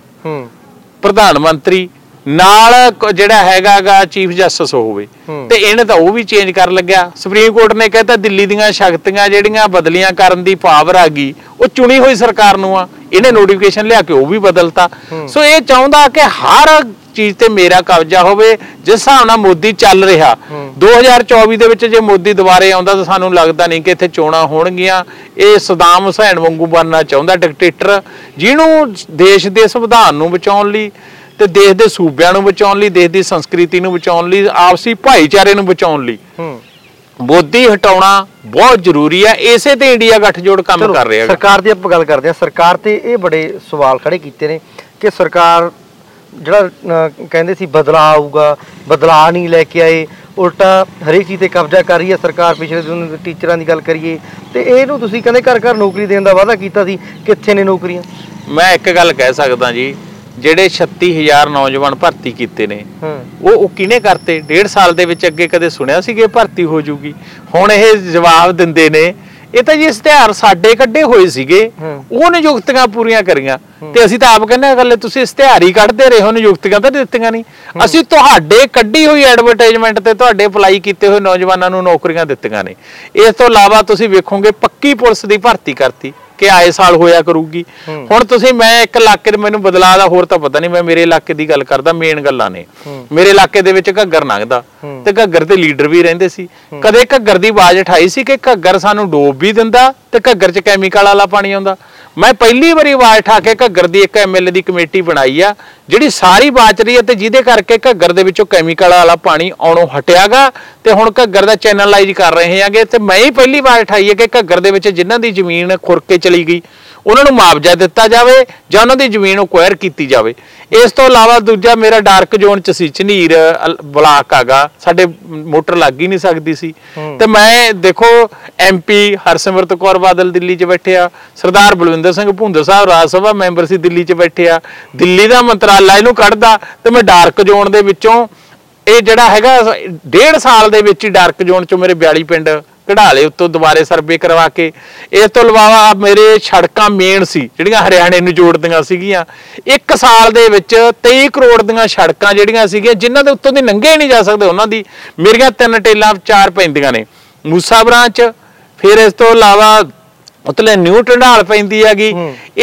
ਪ੍ਰਧਾਨ ਮੰਤਰੀ ਨਾਲ ਜਿਹੜਾ ਹੈਗਾਗਾ ਚੀਫ ਜਸਟਿਸ ਹੋਵੇ। ਤੇ ਇਹਨੇ ਤਾਂ ਉਹ ਵੀ ਚੇਂਜ ਕਰਨ ਲੱਗਿਆ। ਸੁਪਰੀਮ ਕੋਰਟ ਨੇ ਕਹਿਤਾ ਦਿੱਲੀ ਦੀਆਂ ਸ਼ਕਤੀਆਂ ਜਿਹੜੀਆਂ ਬਦਲੀਆਂ ਕਰਨ ਦੀ ਪਾਵਰ ਆ ਗਈ ਉਹ ਚੁਣੀ ਹੋਈ ਸਰਕਾਰ ਨੂੰ ਆ। ਇਹਨੇ ਨੋਟੀਫਿਕੇਸ਼ਨ ਲਿਆ ਕੇ ਉਹ ਵੀ ਬਦਲਤਾ। ਸੋ ਇਹ ਚਾਹੁੰਦਾ ਕਿ ਹਰ ਚੀਜ਼ ਤੇ ਮੇਰਾ ਕਬਜ਼ਾ ਹੋਵੇ ਜਿਸ ਹਿਸਾਬ ਨਾਲ ਮੋਦੀ ਚੱਲ ਰਿਹਾ। 2024 ਦੇ ਵਿੱਚ ਜੇ ਮੋਦੀ ਦੁਬਾਰੇ ਆਉਂਦਾ ਤਾਂ ਸਾਨੂੰ ਲੱਗਦਾ ਨਹੀਂ ਕਿ ਇੱਥੇ ਚੋਣਾਂ ਹੋਣਗੀਆਂ। ਇਹ ਸਦਾਮ ਹੁਸੈਨ ਵਾਂਗੂ ਬਣਨਾ ਚਾਹੁੰਦਾ ਡਿਕਟੇਟਰ ਜਿਹਨੂੰ ਦੇਸ਼ ਦੇ ਸੰਵਿਧਾਨ ਨੂੰ ਬਚਾਉਣ ਲਈ ਤੇ ਦੇਸ਼ ਦੇ ਸੂਬਿਆਂ ਨੂੰ ਬਚਾਉਣ ਲਈ ਦੇਸ਼ ਦੀ ਸੰਸਕ੍ਰਿਤੀ ਨੂੰ ਬਚਾਉਣ ਲਈ ਆਪਸੀ ਭਾਈਚਾਰੇ ਨੂੰ ਬਚਾਉਣ ਲਈ। ਮੋਦੀ ਹਟਾਉਣਾ ਬਹੁਤ ਜ਼ਰੂਰੀ ਹੈ। ਇਸੇ ਤੇ ਇੰਡੀਆ ਗੱਠਜੋੜ ਕੰਮ ਕਰ ਰਿਹਾ ਹੈ ਸਰਕਾਰ ਦੀ ਆਪਾਂ ਗੱਲ ਕਰਦੇ ਹਾਂ। ਸਰਕਾਰ ਤੇ ਇਹ ਬੜੇ ਸਵਾਲ ਖੜੇ ਕੀਤੇ ਨੇ ਕਿ ਸਰਕਾਰ ਜਿਹੜਾ ਕਹਿੰਦੇ ਸੀ ਬਦਲਾ ਆਊਗਾ ਬਦਲਾ ਨਹੀਂ ਲੈ ਕੇ ਆਏ ਉਲਟਾ ਹਰੇਕ ਚੀਜ਼ ਤੇ ਕਬਜ਼ਾ ਕਰ ਰਹੀ ਹੈ ਸਰਕਾਰ ਪਿਛਲੇ ਦਿਨ ਟੀਚਰਾਂ ਦੀ ਗੱਲ ਕਰੀਏ ਤੇ ਇਹਨੂੰ ਤੁਸੀਂ ਕਹਿੰਦੇ ਘਰ ਘਰ ਨੌਕਰੀ ਦੇਣ ਦਾ ਵਾਅਦਾ ਕੀਤਾ ਸੀ ਕਿੱਥੇ ਨੇ ਨੌਕਰੀਆਂ? ਮੈਂ ਇੱਕ ਗੱਲ ਕਹਿ ਸਕਦਾ ਜੀ ਜਿਹੜੇ 36000 ਨੌਜਵਾਨ ਭਰਤੀ ਕੀਤੇ ਨੇ ਉਹ ਉਹ ਕਿਹਨੇ ਕਰਤੇ? ਡੇਢ ਸਾਲ ਦੇ ਵਿੱਚ ਅੱਗੇ ਕਦੇ ਸੁਣਿਆ ਸੀ ਕਿ ਭਰਤੀ ਹੋ ਜੂਗੀ? ਹੁਣ ਇਹ ਜਵਾਬ ਦਿੰਦੇ ਨੇ ਇਹ ਤਾਂ ਜੀ ਇਸ਼ਤਿਹਾਰ ਸਾਡੇ ਕੱਢੇ ਹੋਏ ਸੀਗੇ। ਉਹ ਨਿਯੁਕਤੀਆਂ ਪੂਰੀਆਂ ਕਰੀਆਂ। ਤੇ ਅਸੀਂ ਤਾਂ ਆਪ ਕਹਿੰਦੇ ਗੱਲ ਤੁਸੀਂ ਇਸ਼ਤਿਹਾਰ ਹੀ ਕੱਢਦੇ ਰਹੇ ਹੋ ਨਿਯੁਕਤੀਆਂ ਤਾਂ ਦਿੱਤੀਆਂ ਨਹੀਂ। ਅਸੀਂ ਤੁਹਾਡੇ ਕੱਢੀ ਹੋਈ ਐਡਵਰਟਾਈਜ਼ਮੈਂਟ ਤੇ ਤੁਹਾਡੇ ਅਪਲਾਈ ਕੀਤੇ ਹੋਏ ਨੌਜਵਾਨਾਂ ਨੂੰ ਨੌਕਰੀਆਂ ਦਿੱਤੀਆਂ ਨੇ। ਇਸ ਤੋਂ ਇਲਾਵਾ ਤੁਸੀਂ ਵੇਖੋਗੇ ਪੱਕੀ ਪੁਲਿਸ ਦੀ ਭਰਤੀ ਕਰਤੀ। ਕਿ ਆਏ ਸਾਲ ਹੋਇਆ ਕਰੂਗੀ। ਹੁਣ ਤੁਸੀਂ ਮੈਂ ਇੱਕ ਇਲਾਕੇ ਦੇ ਮੈਨੂੰ ਬਦਲਾਅ ਦਾ ਹੋਰ ਤਾਂ ਪਤਾ ਨਹੀਂ ਮੈਂ ਮੇਰੇ ਇਲਾਕੇ ਦੀ ਗੱਲ ਕਰਦਾ ਮੇਨ ਗੱਲਾਂ ਨੇ। ਮੇਰੇ ਇਲਾਕੇ ਦੇ ਵਿੱਚ ਘੱਗਰ ਲੰਘਦਾ ਤੇ ਘੱਗਰ ਦੇ ਲੀਡਰ ਵੀ ਰਹਿੰਦੇ ਸੀ। ਕਦੇ ਘੱਗਰ ਦੀ ਆਵਾਜ਼ ਉਠਾਈ ਸੀ ਕਿ ਘੱਗਰ ਸਾਨੂੰ ਡੋਬ ਵੀ ਦਿੰਦਾ ਤੇ ਘੱਗਰ 'ਚ ਕੈਮੀਕਲ ਵਾਲਾ ਪਾਣੀ ਆਉਂਦਾ। ਮੈਂ ਪਹਿਲੀ ਵਾਰੀ ਆਵਾਜ਼ ਉਠਾ ਕੇ ਘੱਗਰ ਦੀ ਇੱਕ ਐਮਐਲਏ ਦੀ ਕਮੇਟੀ ਬਣਾਈ ਆ ਜਿਹੜੀ ਸਾਰੀ ਬਾਚ ਰਹੀ ਹੈ ਤੇ ਜਿਹਦੇ ਕਰਕੇ ਘੱਗਰ ਦੇ ਵਿੱਚੋਂ ਕੈਮੀਕਲ ਵਾਲਾ ਪਾਣੀ ਆਉਣੋਂ ਹਟਿਆਗਾ ਤੇ ਹੁਣ ਘੱਗਰ ਦਾ ਚੈਨਲਾਈਜ਼ ਕਰ ਰਹੇ ਹਾਂਗੇ। ਤੇ ਮੈਂ ਹੀ ਪਹਿਲੀ ਵਾਰ ਉਠਾਈ ਹੈ ਕਿ ਘੱਗਰ ਦੇ ਵਿੱਚ ਜਿਨ੍ਹਾਂ ਦੀ ਜ਼ਮੀਨ ਖੁਰ ਕੇ ਚਲੀ ਗਈ ਉਹਨਾਂ ਨੂੰ ਮੁਆਵਜ਼ਾ ਦਿੱਤਾ ਜਾਵੇ ਜਾਂ ਉਹਨਾਂ ਦੀ ਜ਼ਮੀਨ ਅਕਵਾਇਰ ਕੀਤੀ ਜਾਵੇ। ਇਸ ਤੋਂ ਇਲਾਵਾ ਦੂਜਾ ਮੇਰਾ ਡਾਰਕ ਜ਼ੋਨ ਚ ਸੀ ਝਨੀਰ ਬਲਾਕ ਆਗਾ ਸਾਡੇ ਮੋਟਰ ਲੱਗ ਹੀ ਨਹੀਂ ਸਕਦੀ ਸੀ। ਤੇ ਮੈਂ ਦੇਖੋ ਐਮਪੀ ਹਰਸਿਮਰਤ ਕੌਰ ਬਾਦਲ ਦਿੱਲੀ 'ਚ ਬੈਠੇ ਆ ਸਰਦਾਰ ਬਲਵਿੰਦਰ ਸਿੰਘ ਭੁੰਦਰ ਸਾਹਿਬ ਰਾਜ ਸਭਾ ਮੈਂਬਰ ਸੀ ਦਿੱਲੀ 'ਚ ਬੈਠੇ ਆ। ਦਿੱਲੀ ਦਾ ਮੰਤਰਾਲਾ ਇਹਨੂੰ ਕੱਢਦਾ ਤੇ ਮੈਂ ਡਾਰਕ ਜ਼ੋਨ ਦੇ ਵਿੱਚੋਂ ਇਹ ਜਿਹੜਾ ਹੈਗਾ ਡੇਢ ਸਾਲ ਦੇ ਵਿੱਚ ਹੀ ਡਾਰਕ ਜ਼ੋਨ ਚੋਂ ਮੇਰੇ 42 ਪਿੰਡ ਕਢਾ ਲਏ ਉੱਤੋਂ ਦੁਬਾਰੇ ਸਰਵੇ ਕਰਵਾ ਕੇ। ਇਸ ਤੋਂ ਇਲਾਵਾ ਮੇਰੇ ਸੜਕਾਂ ਮੇਨ ਸੀ ਜਿਹੜੀਆਂ ਹਰਿਆਣੇ ਨੂੰ ਜੋੜਦੀਆਂ ਸੀਗੀਆਂ। ਇੱਕ ਸਾਲ ਦੇ ਵਿੱਚ 23 ਕਰੋੜ ਦੀਆਂ ਸੜਕਾਂ ਜਿਹੜੀਆਂ ਸੀਗੀਆਂ ਜਿਨ੍ਹਾਂ ਦੇ ਉੱਤੋਂ ਦੀ ਲੰਘੇ ਨਹੀਂ ਜਾ ਸਕਦੇ ਉਹਨਾਂ ਦੀ ਮੇਰੀਆਂ ਤਿੰਨ ਟੇਲਾਂ ਚਾਰ ਪੈਂਦੀਆਂ ਨੇ। ਮੂਸਾ ਬ੍ਰਾਂਚ ਫਿਰ ਇਸ ਤੋਂ ਇਲਾਵਾ ਉਤਲੇ ਨਿਊ ਢੰਡਾਲ ਪੈਂਦੀ ਹੈਗੀ।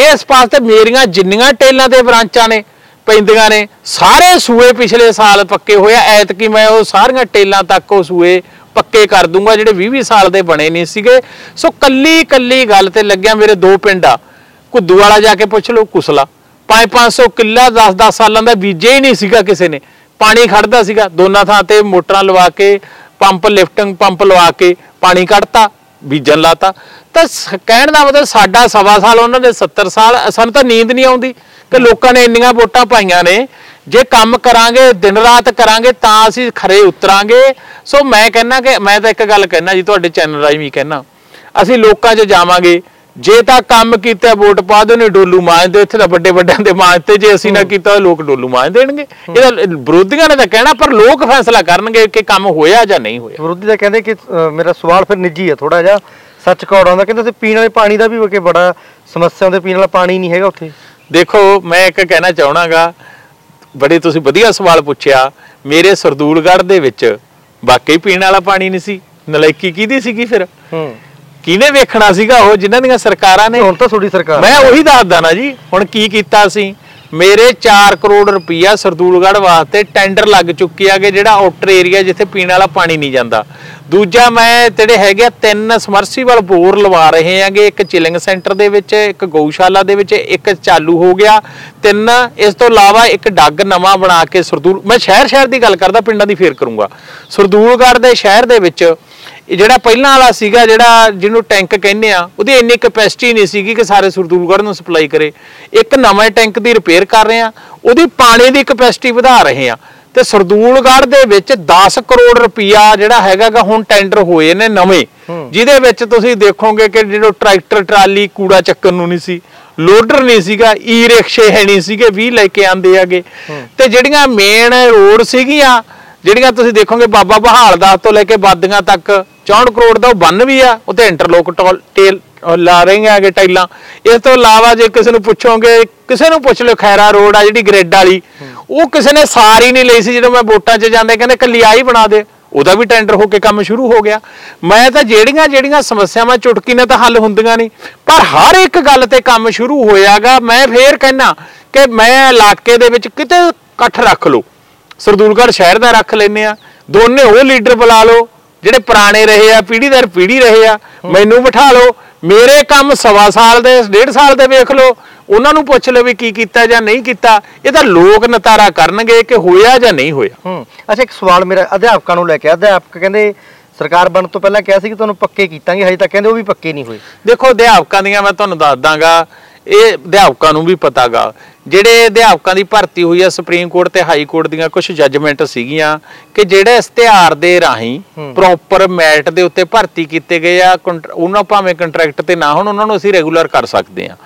ਇਸ ਪਾਸੇ ਮੇਰੀਆਂ ਜਿੰਨੀਆਂ ਟੇਲਾਂ ਤੇ ਬ੍ਰਾਂਚਾਂ ਨੇ ਪੈਂਦੀਆਂ ਨੇ। ਸਾਰੇ ਸੂਏ ਪਿਛਲੇ ਸਾਲ ਪੱਕੇ ਹੋਏ ਆ। ਐਤਕੀ ਮੈਂ ਉਹ ਸਾਰੀਆਂ ਟੇਲਾਂ ਤੱਕ ਉਹ ਸੂਏ ਪੱਕੇ ਕਰ ਦੂੰਗਾ, ਜਿਹੜੇ 20 20 ਸਾਲ ਦੇ ਬਣੇ ਨਹੀਂ ਸੀਗੇ। ਸੋ ਕੱਲੀ ਕੱਲੀ ਗੱਲ ਤੇ ਲੱਗਿਆ ਮੇਰੇ ਦੋ ਪਿੰਡ ਆ। ਕੁੱਦੂ ਵਾਲਾ ਜਾ ਕੇ ਪੁੱਛ ਲਓ, ਕੁਸਲਾ। 5-500 ਕਿੱਲਾ 10-10 ਸਾਲਾਂ ਦਾ ਬੀਜੇ ਹੀ ਨਹੀਂ ਸੀਗਾ ਕਿਸੇ ਨੇ। ਪਾਣੀ ਖੜਦਾ ਸੀਗਾ। ਦੋਨਾਂ ਥਾਂ ਤੇ ਮੋਟਰਾਂ ਲਵਾ ਕੇ, ਪੰਪ ਲਿਫਟਿੰਗ ਪੰਪ ਲਵਾ ਕੇ ਪਾਣੀ ਕੱਢਤਾ, ਬੀਜਣ ਲਾਤਾ। ਤਾਂ ਸ- ਕਹਿਣ ਦਾ ਮਤਲਬ ਸਾਡਾ ਸਵਾ ਸਾਲ, ਉਹਨਾਂ ਦੇ 70 ਸਾਲ, ਸਾਨੂੰ ਤਾਂ ਨੀਂਦ ਨਹੀਂ ਆਉਂਦੀ। ਕਿ ਲੋਕਾਂ ਨੇ ਇੰਨੀਆਂ ਵੋਟਾਂ ਪਾਈਆਂ ਨੇ ਜੇ ਕੰਮ ਕਰਾਂਗੇ ਦਿਨ ਰਾਤ ਕਰਾਂਗੇ ਤਾਂ ਅਸੀਂ ਖਰੇ ਉਤਰਾਂਗੇ। ਸੋ ਮੈਂ ਕਹਿੰਨਾ ਕਿ ਮੈਂ ਤਾਂ ਇੱਕ ਗੱਲ ਕਹਿਣਾ ਜੀ ਤੁਹਾਡੇ ਚੈਨਲ ਰਾਹੀਂ ਵੀ ਕਹਿਣਾ ਅਸੀਂ ਲੋਕਾਂ 'ਚ ਜਾਵਾਂਗੇ। ਜੇ ਤਾਂ ਕੰਮ ਕੀਤਾ ਵੋਟ ਪਾ ਦਿਓ ਨੇ ਡੋਲੂ ਮਾਂਜਦੇ ਇੱਥੇ ਤਾਂ ਵੱਡੇ ਵੱਡਿਆਂ ਦੇ ਮਾਂਜਦੇ ਜੇ ਅਸੀਂ ਨਾ ਕੀਤਾ ਲੋਕ ਡੋਲੂ ਮਾਂਜ ਦੇਣਗੇ। ਇਹਦਾ ਵਿਰੋਧੀਆਂ ਨੇ ਤਾਂ ਕਹਿਣਾ ਪਰ ਲੋਕ ਫੈਸਲਾ ਕਰਨਗੇ ਕਿ ਕੰਮ ਹੋਇਆ ਜਾਂ ਨਹੀਂ ਹੋਇਆ। ਵਿਰੋਧੀ ਤਾਂ ਕਹਿੰਦੇ ਕਿ ਮੇਰਾ ਸਵਾਲ ਫਿਰ ਨਿੱਜੀ ਹੈ ਥੋੜਾ ਜਿਹਾ। ਸੱਚ ਕੌੜ ਆਉਂਦਾ ਕਹਿੰਦੇ ਤੇ ਪੀਣ ਵਾਲੇ ਪਾਣੀ ਦਾ ਵੀ ਕਿ ਬੜਾ ਸਮੱਸਿਆ ਹੁੰਦੀ ਪੀਣ ਵਾਲਾ ਪਾਣੀ ਨਹੀਂ ਹੈਗਾ ਉੱਥੇ। ਦੇਖੋ ਮੈਂ ਇੱਕ ਕਹਿਣਾ ਚਾਹਣਾਗਾ ਬੜੇ ਤੁਸੀਂ ਵਧੀਆ ਸਵਾਲ ਪੁੱਛਿਆ ਮੇਰੇ ਸਰਦੂਲਗੜ੍ਹ ਦੇ ਵਿੱਚ ਵਾਕਈ ਪੀਣ ਵਾਲਾ ਪਾਣੀ ਨਹੀਂ ਸੀ ਨਲਾਇਕੀ ਕਿਹਦੀ ਸੀਗੀ ਫਿਰ? ਹੂੰ। ਕਿਹਨੇ ਵੇਖਣਾ ਸੀਗਾ ਉਹ ਜਿਨ੍ਹਾਂ ਦੀਆਂ ਸਰਕਾਰਾਂ ਨੇ? ਹੁਣ ਤਾਂ ਤੁਹਾਡੀ ਸਰਕਾਰ ਮੈਂ ਉਹੀ ਦੱਸਦਾ ਨਾ ਜੀ ਹੁਣ ਕੀ ਕੀਤਾ ਸੀ ਮੇਰੇ 4 ਕਰੋੜ ਰੁਪਈਆ ਸਰਦੂਲਗੜ੍ਹ ਵਾਸਤੇ ਟੈਂਡਰ ਲੱਗ ਚੁੱਕੀ ਆਗੇ ਜਿਹੜਾ ਆਊਟਰ ਏਰੀਆ ਜਿੱਥੇ ਪੀਣ ਵਾਲਾ ਪਾਣੀ ਨਹੀਂ ਜਾਂਦਾ। ਦੂਜਾ ਮੈਂ ਜਿਹੜੇ ਹੈਗੇ ਆ ਤਿੰਨ ਸਮਰਸੀਬਲ ਬੋਰ ਲਵਾ ਰਹੇ ਆਂਗੇ ਇੱਕ ਚਿਲਿੰਗ ਸੈਂਟਰ ਦੇ ਵਿੱਚ, ਇੱਕ ਗਊਸ਼ਾਲਾ ਦੇ ਵਿੱਚ, ਇੱਕ ਚਾਲੂ ਹੋ ਗਿਆ। ਤਿੰਨ, ਇਸ ਤੋਂ ਇਲਾਵਾ ਇੱਕ ਡੱਗ ਨਵਾਂ ਬਣਾ ਕੇ ਸਰਦੂਲ ਮੈਂ ਸ਼ਹਿਰ ਸ਼ਹਿਰ ਦੀ ਗੱਲ ਕਰਦਾ, ਪਿੰਡਾਂ ਦੀ ਫੇਰ ਕਰੂੰਗਾ। ਸਰਦੂਲਗੜ੍ਹ ਦੇ ਸ਼ਹਿਰ ਦੇ ਵਿੱਚ ਇਹ ਜਿਹੜਾ ਪਹਿਲਾਂ ਵਾਲਾ ਸੀਗਾ ਜਿਹੜਾ ਜਿਹਨੂੰ ਟੈਂਕ ਕਹਿੰਦੇ ਆ ਉਹਦੀ ਇੰਨੀ ਕੈਪੈਸਿਟੀ ਨਹੀਂ ਸੀਗੀ ਕਿ ਸਾਰੇ ਸਰਦੂਲਗੜ੍ਹ ਨੂੰ ਸਪਲਾਈ ਕਰੇ। ਇੱਕ ਨਵੇਂ ਟੈਂਕ ਦੀ ਰਿਪੇਅਰ ਕਰ ਰਹੇ ਆ ਉਹਦੀ ਪਾਣੀ ਦੀ ਕੈਪੈਸਿਟੀ ਵਧਾ ਰਹੇ ਆ। ਤੇ ਸਰਦੂਲਗੜ੍ਹ ਦੇ ਵਿੱਚ 10 ਕਰੋੜ ਰੁਪਇਆ ਜਿਹੜਾ ਹੈਗਾਗਾ ਹੁਣ ਟੈਂਡਰ ਹੋਏ ਨੇ ਨਵੇਂ। ਜਿਹਦੇ ਵਿੱਚ ਤੁਸੀਂ ਦੇਖੋਗੇ ਕਿ ਜਿਹੜਾ ਟਰੈਕਟਰ ਟਰਾਲੀ ਕੂੜਾ ਚੱਕਣ ਨੂੰ ਨਹੀਂ ਸੀ ਲੋਡਰ ਨਹੀਂ ਸੀਗਾ ਈ ਰਿਕਸ਼ੇ ਹੈ ਨਹੀਂ ਸੀਗੇ 20 ਲੈ ਕੇ ਆਂਦੇ ਆਗੇ ਤੇ ਜਿਹੜੀਆਂ ਮੇਨ ਰੋਡ ਸੀਗੀਆਂ ਜਿਹੜੀਆਂ ਤੁਸੀਂ ਦੇਖੋਗੇ ਬਾਬਾ ਬਹਾਲ ਦਾਸ ਤੋਂ ਲੈ ਕੇ ਬਾਦੀਆਂ ਤੱਕ 64 ਕਰੋੜ ਦਾ ਉਹ ਬੰਨ ਵੀ ਆ ਉੱਤੇ ਇੰਟਰਲੋਕ ਟੋਲ ਟੇਲ ਉਹ ਲਾ ਰਹੇ ਆਗੇ ਟਾਈਲਾਂ। ਇਸ ਤੋਂ ਇਲਾਵਾ ਜੇ ਕਿਸੇ ਨੂੰ ਪੁੱਛੋਗੇ, ਕਿਸੇ ਨੂੰ ਪੁੱਛ ਲਿਓ ਖੈਰਾ ਰੋਡ ਆ ਜਿਹੜੀ ਗ੍ਰਿਡ ਵਾਲੀ, ਉਹ ਕਿਸੇ ਨੇ ਸਾਰੀ ਨਹੀਂ ਲਈ ਸੀ ਜਦੋਂ ਮੈਂ ਵੋਟਾਂ 'ਚ ਜਾਂਦੇ, ਕਹਿੰਦੇ ਕੱਲੀ ਆਹੀ ਬਣਾ ਦੇ। ਉਹਦਾ ਵੀ ਟੈਂਡਰ ਹੋ ਕੇ ਕੰਮ ਸ਼ੁਰੂ ਹੋ ਗਿਆ। ਮੈਂ ਤਾਂ ਜਿਹੜੀਆਂ ਜਿਹੜੀਆਂ ਸਮੱਸਿਆਵਾਂ ਚੁਟਕੀ ਨਾਲ ਤਾਂ ਹੱਲ ਹੁੰਦੀਆਂ ਨਹੀਂ। ਪਰ ਹਰ ਇੱਕ ਗੱਲ ਤੇ ਕੰਮ ਸ਼ੁਰੂ ਹੋਇਆਗਾ, ਮੈਂ ਫੇਰ ਕਹਿਣਾ ਕਿ ਮੈਂ ਇਲਾਕੇ ਦੇ ਵਿੱਚ ਕਿਤੇ ਇਕੱਠ ਰੱਖ ਲਓ। ਸਰਦੂਲਗੜ੍ਹ ਸ਼ਹਿਰ ਦਾ ਰੱਖ ਲੈਨੇ ਆ ਦੋਨੇ ਉਹ ਲੀਡਰ ਬੁਲਾ ਲਓ। ਜਿਹੜੇ ਪੁਰਾਣੇ ਰਹੇ ਆ ਪੀੜ੍ਹੀ ਦਰ ਪੀੜ੍ਹੀ ਰਹੇ ਆ ਮੈਨੂੰ ਬਿਠਾ ਲਓ ਮੇਰੇ ਕੰਮ ਸਵਾ ਸਾਲ ਦੇ ਡੇਢ ਸਾਲ ਦੇ ਵੇਖ ਲਓ। ਉਹਨਾਂ ਨੂੰ ਪੁੱਛ ਲਓ ਵੀ ਕੀ ਕੀਤਾ ਜਾਂ ਨਹੀਂ ਕੀਤਾ। ਇਹ ਤਾਂ ਲੋਕ ਨਤਾਰਾ ਕਰਨਗੇ ਕਿ ਹੋਇਆ ਜਾਂ ਨਹੀਂ ਹੋਇਆ। ਹੂੰ। ਅੱਛਾ ਇੱਕ ਸਵਾਲ ਮੇਰਾ ਅਧਿਆਪਕਾਂ ਨੂੰ ਲੈ ਕੇ। ਅਧਿਆਪਕ ਕਹਿੰਦੇ ਸਰਕਾਰ ਬਣਨ ਤੋਂ ਪਹਿਲਾਂ ਕਿਹਾ ਸੀ ਕਿ ਤੁਹਾਨੂੰ ਪੱਕੇ ਕੀਤਾਂਗੇ ਹਜੇ ਤੱਕ ਕਹਿੰਦੇ ਉਹ ਵੀ ਪੱਕੇ ਨਹੀਂ ਹੋਏ। ਦੇਖੋ ਅਧਿਆਪਕਾਂ ਦੀਆਂ ਮੈਂ ਤੁਹਾਨੂੰ ਦੱਸ ਦਾਂਗਾ ਇਹ ਅਧਿਆਪਕਾਂ ਨੂੰ ਵੀ ਪਤਾਗਾ। ਜਿਹੜੇ ਅਧਿਆਪਕਾਂ ਦੀ ਭਰਤੀ ਹੋਈ ਆ ਸੁਪਰੀਮ ਕੋਰਟ ਤੇ ਹਾਈ ਕੋਰਟ ਦੀਆਂ ਕੁਝ ਜੱਜਮੈਂਟ ਸੀਗੀਆਂ ਕਿ ਜਿਹੜੇ ਇਸ਼ਤਿਹਾਰ ਦੇ ਰਾਹੀਂ ਪ੍ਰੋਪਰ ਮੈਰਿਟ ਦੇ ਉੱਤੇ ਭਰਤੀ ਕੀਤੇ ਗਏ ਆ ਉਹਨਾਂ ਭਾਵੇਂ ਕੰਟਰੈਕਟ ਤੇ ਨਾ ਹੋਣ ਉਹਨਾਂ ਨੂੰ ਅਸੀਂ ਰੈਗੂਲਰ ਕਰ ਸਕਦੇ ਆ।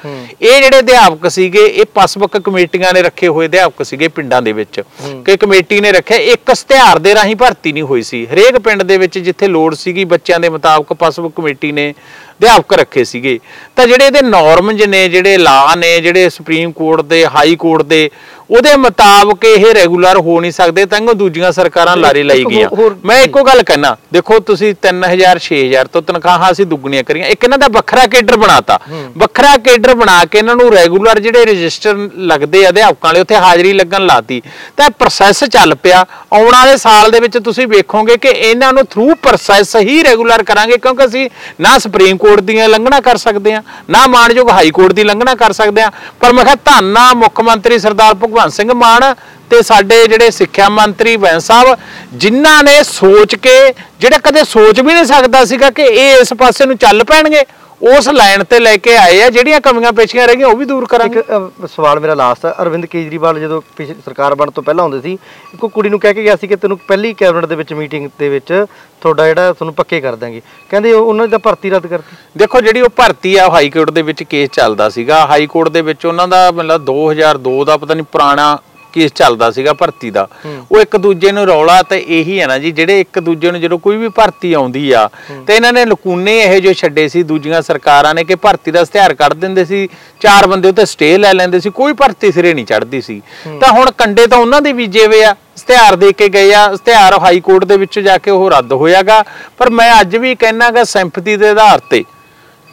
ਇਹ ਜਿਹੜੇ ਅਧਿਆਪਕ ਸੀਗੇ ਇਹ ਪਸਬਕ ਕਮੇਟੀਆਂ ਨੇ ਰੱਖੇ ਹੋਏ ਅਧਿਆਪਕ ਸੀਗੇ ਪਿੰਡਾਂ ਦੇ ਵਿੱਚ। ਕਿ ਕਮੇਟੀ ਨੇ ਰੱਖਿਆ ਇੱਕ ਇਸ਼ਤਿਹਾਰ ਦੇ ਰਾਹੀਂ ਭਰਤੀ ਨਹੀਂ ਹੋਈ ਸੀ। ਹਰੇਕ ਪਿੰਡ ਦੇ ਵਿੱਚ ਜਿੱਥੇ ਲੋੜ ਸੀਗੀ ਬੱਚਿਆਂ ਦੇ ਮੁਤਾਬਕ ਪਸਬਕ ਕਮੇਟੀ ਨੇ ਅਧਿਆਪਕ ਰੱਖੇ ਸੀਗੇ। ਤਾਂ ਜਿਹੜੇ ਇਹਦੇ ਨਾਰਮਸ ਨੇ, ਜਿਹੜੇ ਲਾ ਨੇ, ਜਿਹੜੇ ਸੁਪਰੀਮ ਕੋਰਟ ਦੇ ਹਾਈ ਕੋਰਟ ਦੇ ਉਹਦੇ ਮੁਤਾਬਕ ਇਹ ਰੈਗੂਲਰ ਹੋ ਨਹੀਂ ਸਕਦੇ ਤਾਂ ਉਹ ਦੂਜੀਆਂ ਸਰਕਾਰਾਂ ਲਾਰੇ ਲਾਈ ਗਈਆਂ। ਮੈਂ ਇੱਕੋ ਗੱਲ ਕਹਿਣਾ ਦੇਖੋ ਤੁਸੀਂ 3000 6000 ਤੋਂ ਤਨਖਾਹਾਂ ਅਸੀਂ ਦੁੱਗਣੀਆਂ ਕਰੀਆਂ। ਇੱਕ ਇਹਨਾਂ ਦਾ ਵੱਖਰਾ ਕੇਡਰ ਬਣਾਤਾ। ਵੱਖਰਾ ਕੇਡਰ ਬਣਾ ਕੇ ਇਹਨਾਂ ਨੂੰ ਰੈਗੂਲਰ ਜਿਹੜੇ ਰਜਿਸਟਰ ਲੱਗਦੇ ਅਧਿਆਪਕਾਂ ਵਾਲੇ ਉੱਥੇ ਹਾਜ਼ਰੀ ਲੱਗਣ ਲਾਤੀ। ਤਾਂ ਪ੍ਰੋਸੈਸ ਚੱਲ ਪਿਆ। ਆਉਣ ਵਾਲੇ ਸਾਲ ਦੇ ਵਿੱਚ ਤੁਸੀਂ ਵੇਖੋਗੇ ਕਿ ਇਹਨਾਂ ਨੂੰ ਥਰੂ ਪ੍ਰੋਸੈਸ ਹੀ ਰੈਗੂਲਰ ਕਰਾਂਗੇ ਕਿਉਂਕਿ ਅਸੀਂ ਨਾ ਸੁਪਰੀਮ ਕੋਰਟ ਦੀਆਂ ਲੰਘਣਾ ਕਰ ਸਕਦੇ ਆ ਨਾ ਮਾਨਯੋਗ ਹਾਈ ਕੋਰਟ ਦੀ ਲੰਘਣਾ ਕਰ ਸਕਦੇ ਆ ਪਰ ਮੈਂ ਕਿਹਾ ਧੰਨਾ ਮੁੱਖ ਮੰਤਰੀ ਸਰਦਾਰ ਭਗਵੰਤ ਸਿੰਘ ਮਾਨ ਤੇ ਸਾਡੇ ਜਿਹੜੇ ਸਿੱਖਿਆ ਮੰਤਰੀ ਵੈਂ ਸਾਹਿਬ, ਜਿਨ੍ਹਾਂ ਨੇ ਸੋਚ ਕੇ, ਜਿਹੜਾ ਕਦੇ ਸੋਚ ਵੀ ਨਹੀਂ ਸਕਦਾ ਸੀਗਾ ਕਿ ਇਹ ਇਸ ਪਾਸੇ ਨੂੰ ਚੱਲ ਪੈਣਗੇ ਉਸ ਲਾਈਨ ਤੇ ਲੈ ਕੇ ਆਏ ਆ ਜਿਹੜੀਆਂ ਕਮੀਆਂ ਪੇਸ਼ੀਆਂ ਰਹਿ ਗਈਆਂ ਉਹ ਵੀ ਦੂਰ ਕਰਾਂਗੇ। ਇੱਕ ਸਵਾਲ ਮੇਰਾ ਲਾਸਟ ਹੈ ਅਰਵਿੰਦ ਕੇਜਰੀਵਾਲ ਜਦੋਂ ਪਿਛ- ਸਰਕਾਰ ਬਣਨ ਤੋਂ ਪਹਿਲਾਂ ਹੁੰਦੇ ਸੀ ਇੱਕੋ ਕੁੜੀ ਨੂੰ ਕਹਿ ਕੇ ਗਿਆ ਸੀ ਕਿ ਤੈਨੂੰ ਪਹਿਲੀ ਕੈਬਨਿਟ ਦੇ ਵਿੱਚ ਮੀਟਿੰਗ ਦੇ ਵਿੱਚ ਤੁਹਾਡਾ ਜਿਹੜਾ ਤੁਹਾਨੂੰ ਪੱਕੇ ਕਰ ਦਾਂਗੇ ਕਹਿੰਦੇ ਉਹ- ਉਹਨਾਂ ਦੀ ਤਾਂ ਭਰਤੀ ਰੱਦ ਕਰਤੀ। ਦੇਖੋ ਜਿਹੜੀ ਉਹ ਭਰਤੀ ਆ ਹਾਈ ਕੋਰਟ ਦੇ ਵਿੱਚ ਕੇਸ ਚੱਲਦਾ ਸੀਗਾ ਹਾਈ ਕੋਰਟ ਦੇ ਵਿੱਚ ਉਹਨਾਂ ਦਾ ਮਤਲਬ 2002 ਦਾ ਪਤਾ ਨਹੀਂ ਪੁਰਾਣਾ ਕੇਸ ਚੱਲਦਾ ਸੀਗਾ ਭਰਤੀ ਦਾ। ਉਹ ਇੱਕ ਦੂਜੇ ਨੂੰ ਰੌਲਾ ਤੇ ਇਹੀ ਹੈ ਨਾ ਜੀ ਜਿਹੜੇ ਇੱਕ ਦੂਜੇ ਨੂੰ ਜਦੋਂ ਕੋਈ ਵੀ ਭਰਤੀ ਆਉਂਦੀ ਆ ਤੇ ਇਹਨਾਂ ਨੇ ਲਕੂਨੇ ਇਹੋ ਜਿਹੇ ਛੱਡੇ ਸੀ ਦੂਜੀਆਂ ਸਰਕਾਰਾਂ ਨੇ ਕਿ ਭਰਤੀ ਦਾ ਇਸ਼ਤਿਹਾਰ ਕੱਢ ਦਿੰਦੇ ਸੀ ਚਾਰ ਬੰਦੇ ਉੱਤੇ ਸਟੇ ਲੈ ਲੈਂਦੇ ਸੀ ਕੋਈ ਭਰਤੀ ਸਿਰੇ ਨਹੀਂ ਚੜਦੀ ਸੀ। ਤਾਂ ਹੁਣ ਕੰਡੇ ਤਾਂ ਉਹਨਾਂ ਦੇ ਬੀਜੇ ਹੋਏ ਆ ਇਸ਼ਤਿਹਾਰ ਦੇ ਕੇ ਗਏ ਆ ਇਸ਼ਤਿਹਾਰ ਹਾਈ ਕੋਰਟ ਦੇ ਵਿੱਚ ਜਾ ਕੇ ਉਹ ਰੱਦ ਹੋਇਆਗਾ। ਪਰ ਮੈਂ ਅੱਜ ਵੀ ਕਹਿਣਾਗਾ ਸਿੰਪਥੀ ਦੇ ਆਧਾਰ ਤੇ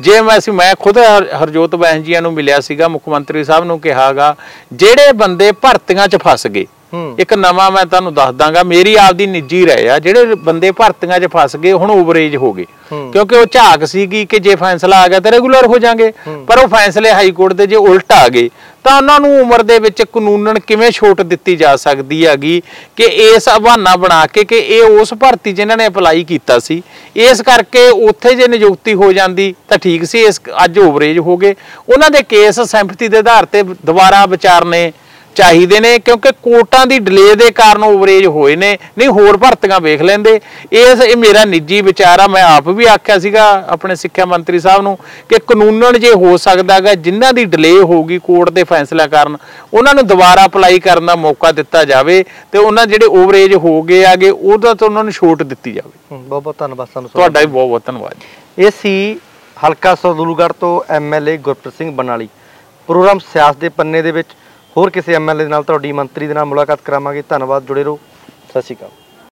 ਜੇ ਮੈਂ ਅਸੀਂ ਮੈਂ ਖੁਦ ਹਰ- ਹਰਜੋਤ ਬੈਂਸ ਜੀਆਂ ਨੂੰ ਮਿਲਿਆ ਸੀਗਾ, ਮੁੱਖ ਮੰਤਰੀ ਸਾਹਿਬ ਨੂੰ ਕਿਹਾਗਾ, ਜਿਹੜੇ ਬੰਦੇ ਭਰਤੀਆਂ 'ਚ ਫਸ ਗਏ ਹੂੰ। ਇੱਕ ਨਵਾਂ ਮੈਂ ਤੁਹਾਨੂੰ ਦੱਸ ਦਾਂਗਾ ਮੇਰੀ ਆਪਦੀ ਨਿੱਜੀ ਰਾਏ ਆ ਜਿਹੜੇ ਬੰਦੇ ਭਰਤੀਆਂ 'ਚ ਫਸ ਗਏ ਹੁਣ ਓਵਰੇਜ ਹੋ ਗਏ। ਕਿਉਂਕਿ ਉਹ ਝਾਕ ਸੀਗੀ ਕਿ ਜੇ ਫੈਸਲਾ ਆ ਗਿਆ ਤਾਂ ਰੈਗੂਲਰ ਹੋ ਜਾਾਂਗੇ। ਪਰ ਉਹ ਫੈਸਲੇ ਹਾਈ ਕੋਰਟ ਦੇ ਜੇ ਉਲਟ ਆ ਗਏ ਤਾਂ ਉਹਨਾਂ ਨੂੰ ਉਮਰ ਦੇ ਵਿੱਚ ਕਾਨੂੰਨਨ ਕਿਵੇਂ ਛੋਟ ਦਿੱਤੀ ਜਾ ਸਕਦੀ ਹੈਗੀ ਕਿ ਇਸ ਬਹਾਨਾ ਬਣਾ ਕੇ ਕਿ ਇਹ ਉਸ ਭਰਤੀ ਜਿਨ੍ਹਾਂ ਨੇ ਅਪਲਾਈ ਕੀਤਾ ਸੀ। ਇਸ ਕਰਕੇ ਉੱਥੇ ਜੇ ਨਿਯੁਕਤੀ ਹੋ ਜਾਂਦੀ ਤਾਂ ਠੀਕ ਸੀ ਇਸ ਅੱਜ ਓਵਰੇਜ ਹੋ ਗਏ। ਉਹਨਾਂ ਦੇ ਕੇਸ ਸਿੰਪਥੀ ਦੇ ਆਧਾਰ ਤੇ ਦੁਬਾਰਾ ਵਿਚਾਰਨੇ ਚਾਹੀਦੇ ਨੇ ਕਿਉਂਕਿ ਕੋਰਟਾਂ ਦੀ ਡਿਲੇ ਦੇ ਕਾਰਨ ਓਵਰੇਜ ਹੋਏ ਨੇ। ਨਹੀਂ ਹੋਰ ਭਰਤੀਆਂ ਵੇਖ ਲੈਂਦੇ। ਇਸ ਇਹ ਮੇਰਾ ਨਿੱਜੀ ਵਿਚਾਰ ਆ ਮੈਂ ਆਪ ਵੀ ਆਖਿਆ ਸੀਗਾ ਆਪਣੇ ਸਿੱਖਿਆ ਮੰਤਰੀ ਸਾਹਿਬ ਨੂੰ ਕਿ ਕਾਨੂੰਨਨ ਜੇ ਹੋ ਸਕਦਾਗਾ ਜਿਨ੍ਹਾਂ ਦੀ ਡਿਲੇ ਹੋਊਗੀ ਕੋਰਟ ਦੇ ਫੈਸਲਾ ਕਾਰਨ ਉਹਨਾਂ ਨੂੰ ਦੁਬਾਰਾ ਅਪਲਾਈ ਕਰਨ ਦਾ ਮੌਕਾ ਦਿੱਤਾ ਜਾਵੇ ਤੇ ਉਹਨਾਂ ਜਿਹੜੇ ਓਵਰੇਜ ਹੋ ਗਏ ਆਗੇ ਉਹਦਾ ਤੋਂ ਉਹਨਾਂ ਨੂੰ ਛੋਟ ਦਿੱਤੀ ਜਾਵੇ। ਬਹੁਤ ਬਹੁਤ ਧੰਨਵਾਦ ਤੁਹਾਨੂੰ ਤੁਹਾਡਾ ਵੀ ਬਹੁਤ ਬਹੁਤ ਧੰਨਵਾਦ ਇਹ ਸੀ ਹਲਕਾ ਸਰਦੂਲਗੜ੍ਹ ਤੋਂ ਐਮਐਲਏ ਗੁਰਪ੍ਰੀਤ ਸਿੰਘ ਬਨਾਲੀ। ਪ੍ਰੋਗਰਾਮ ਸਿਆਸਤ ਦੇ ਪੰਨੇ ਦੇ ਵਿੱਚ ਹੋਰ ਕਿਸੇ ਐਮਐਲਏ ਦੇ ਨਾਲ ਤੁਹਾਡੀ ਮੰਤਰੀ ਦੇ ਨਾਲ ਮੁਲਾਕਾਤ ਕਰਾਵਾਂਗੇ। ਧੰਨਵਾਦ, ਜੁੜੇ ਰਹੋ। ਸਤਿ ਸ਼੍ਰੀ ਅਕਾਲ।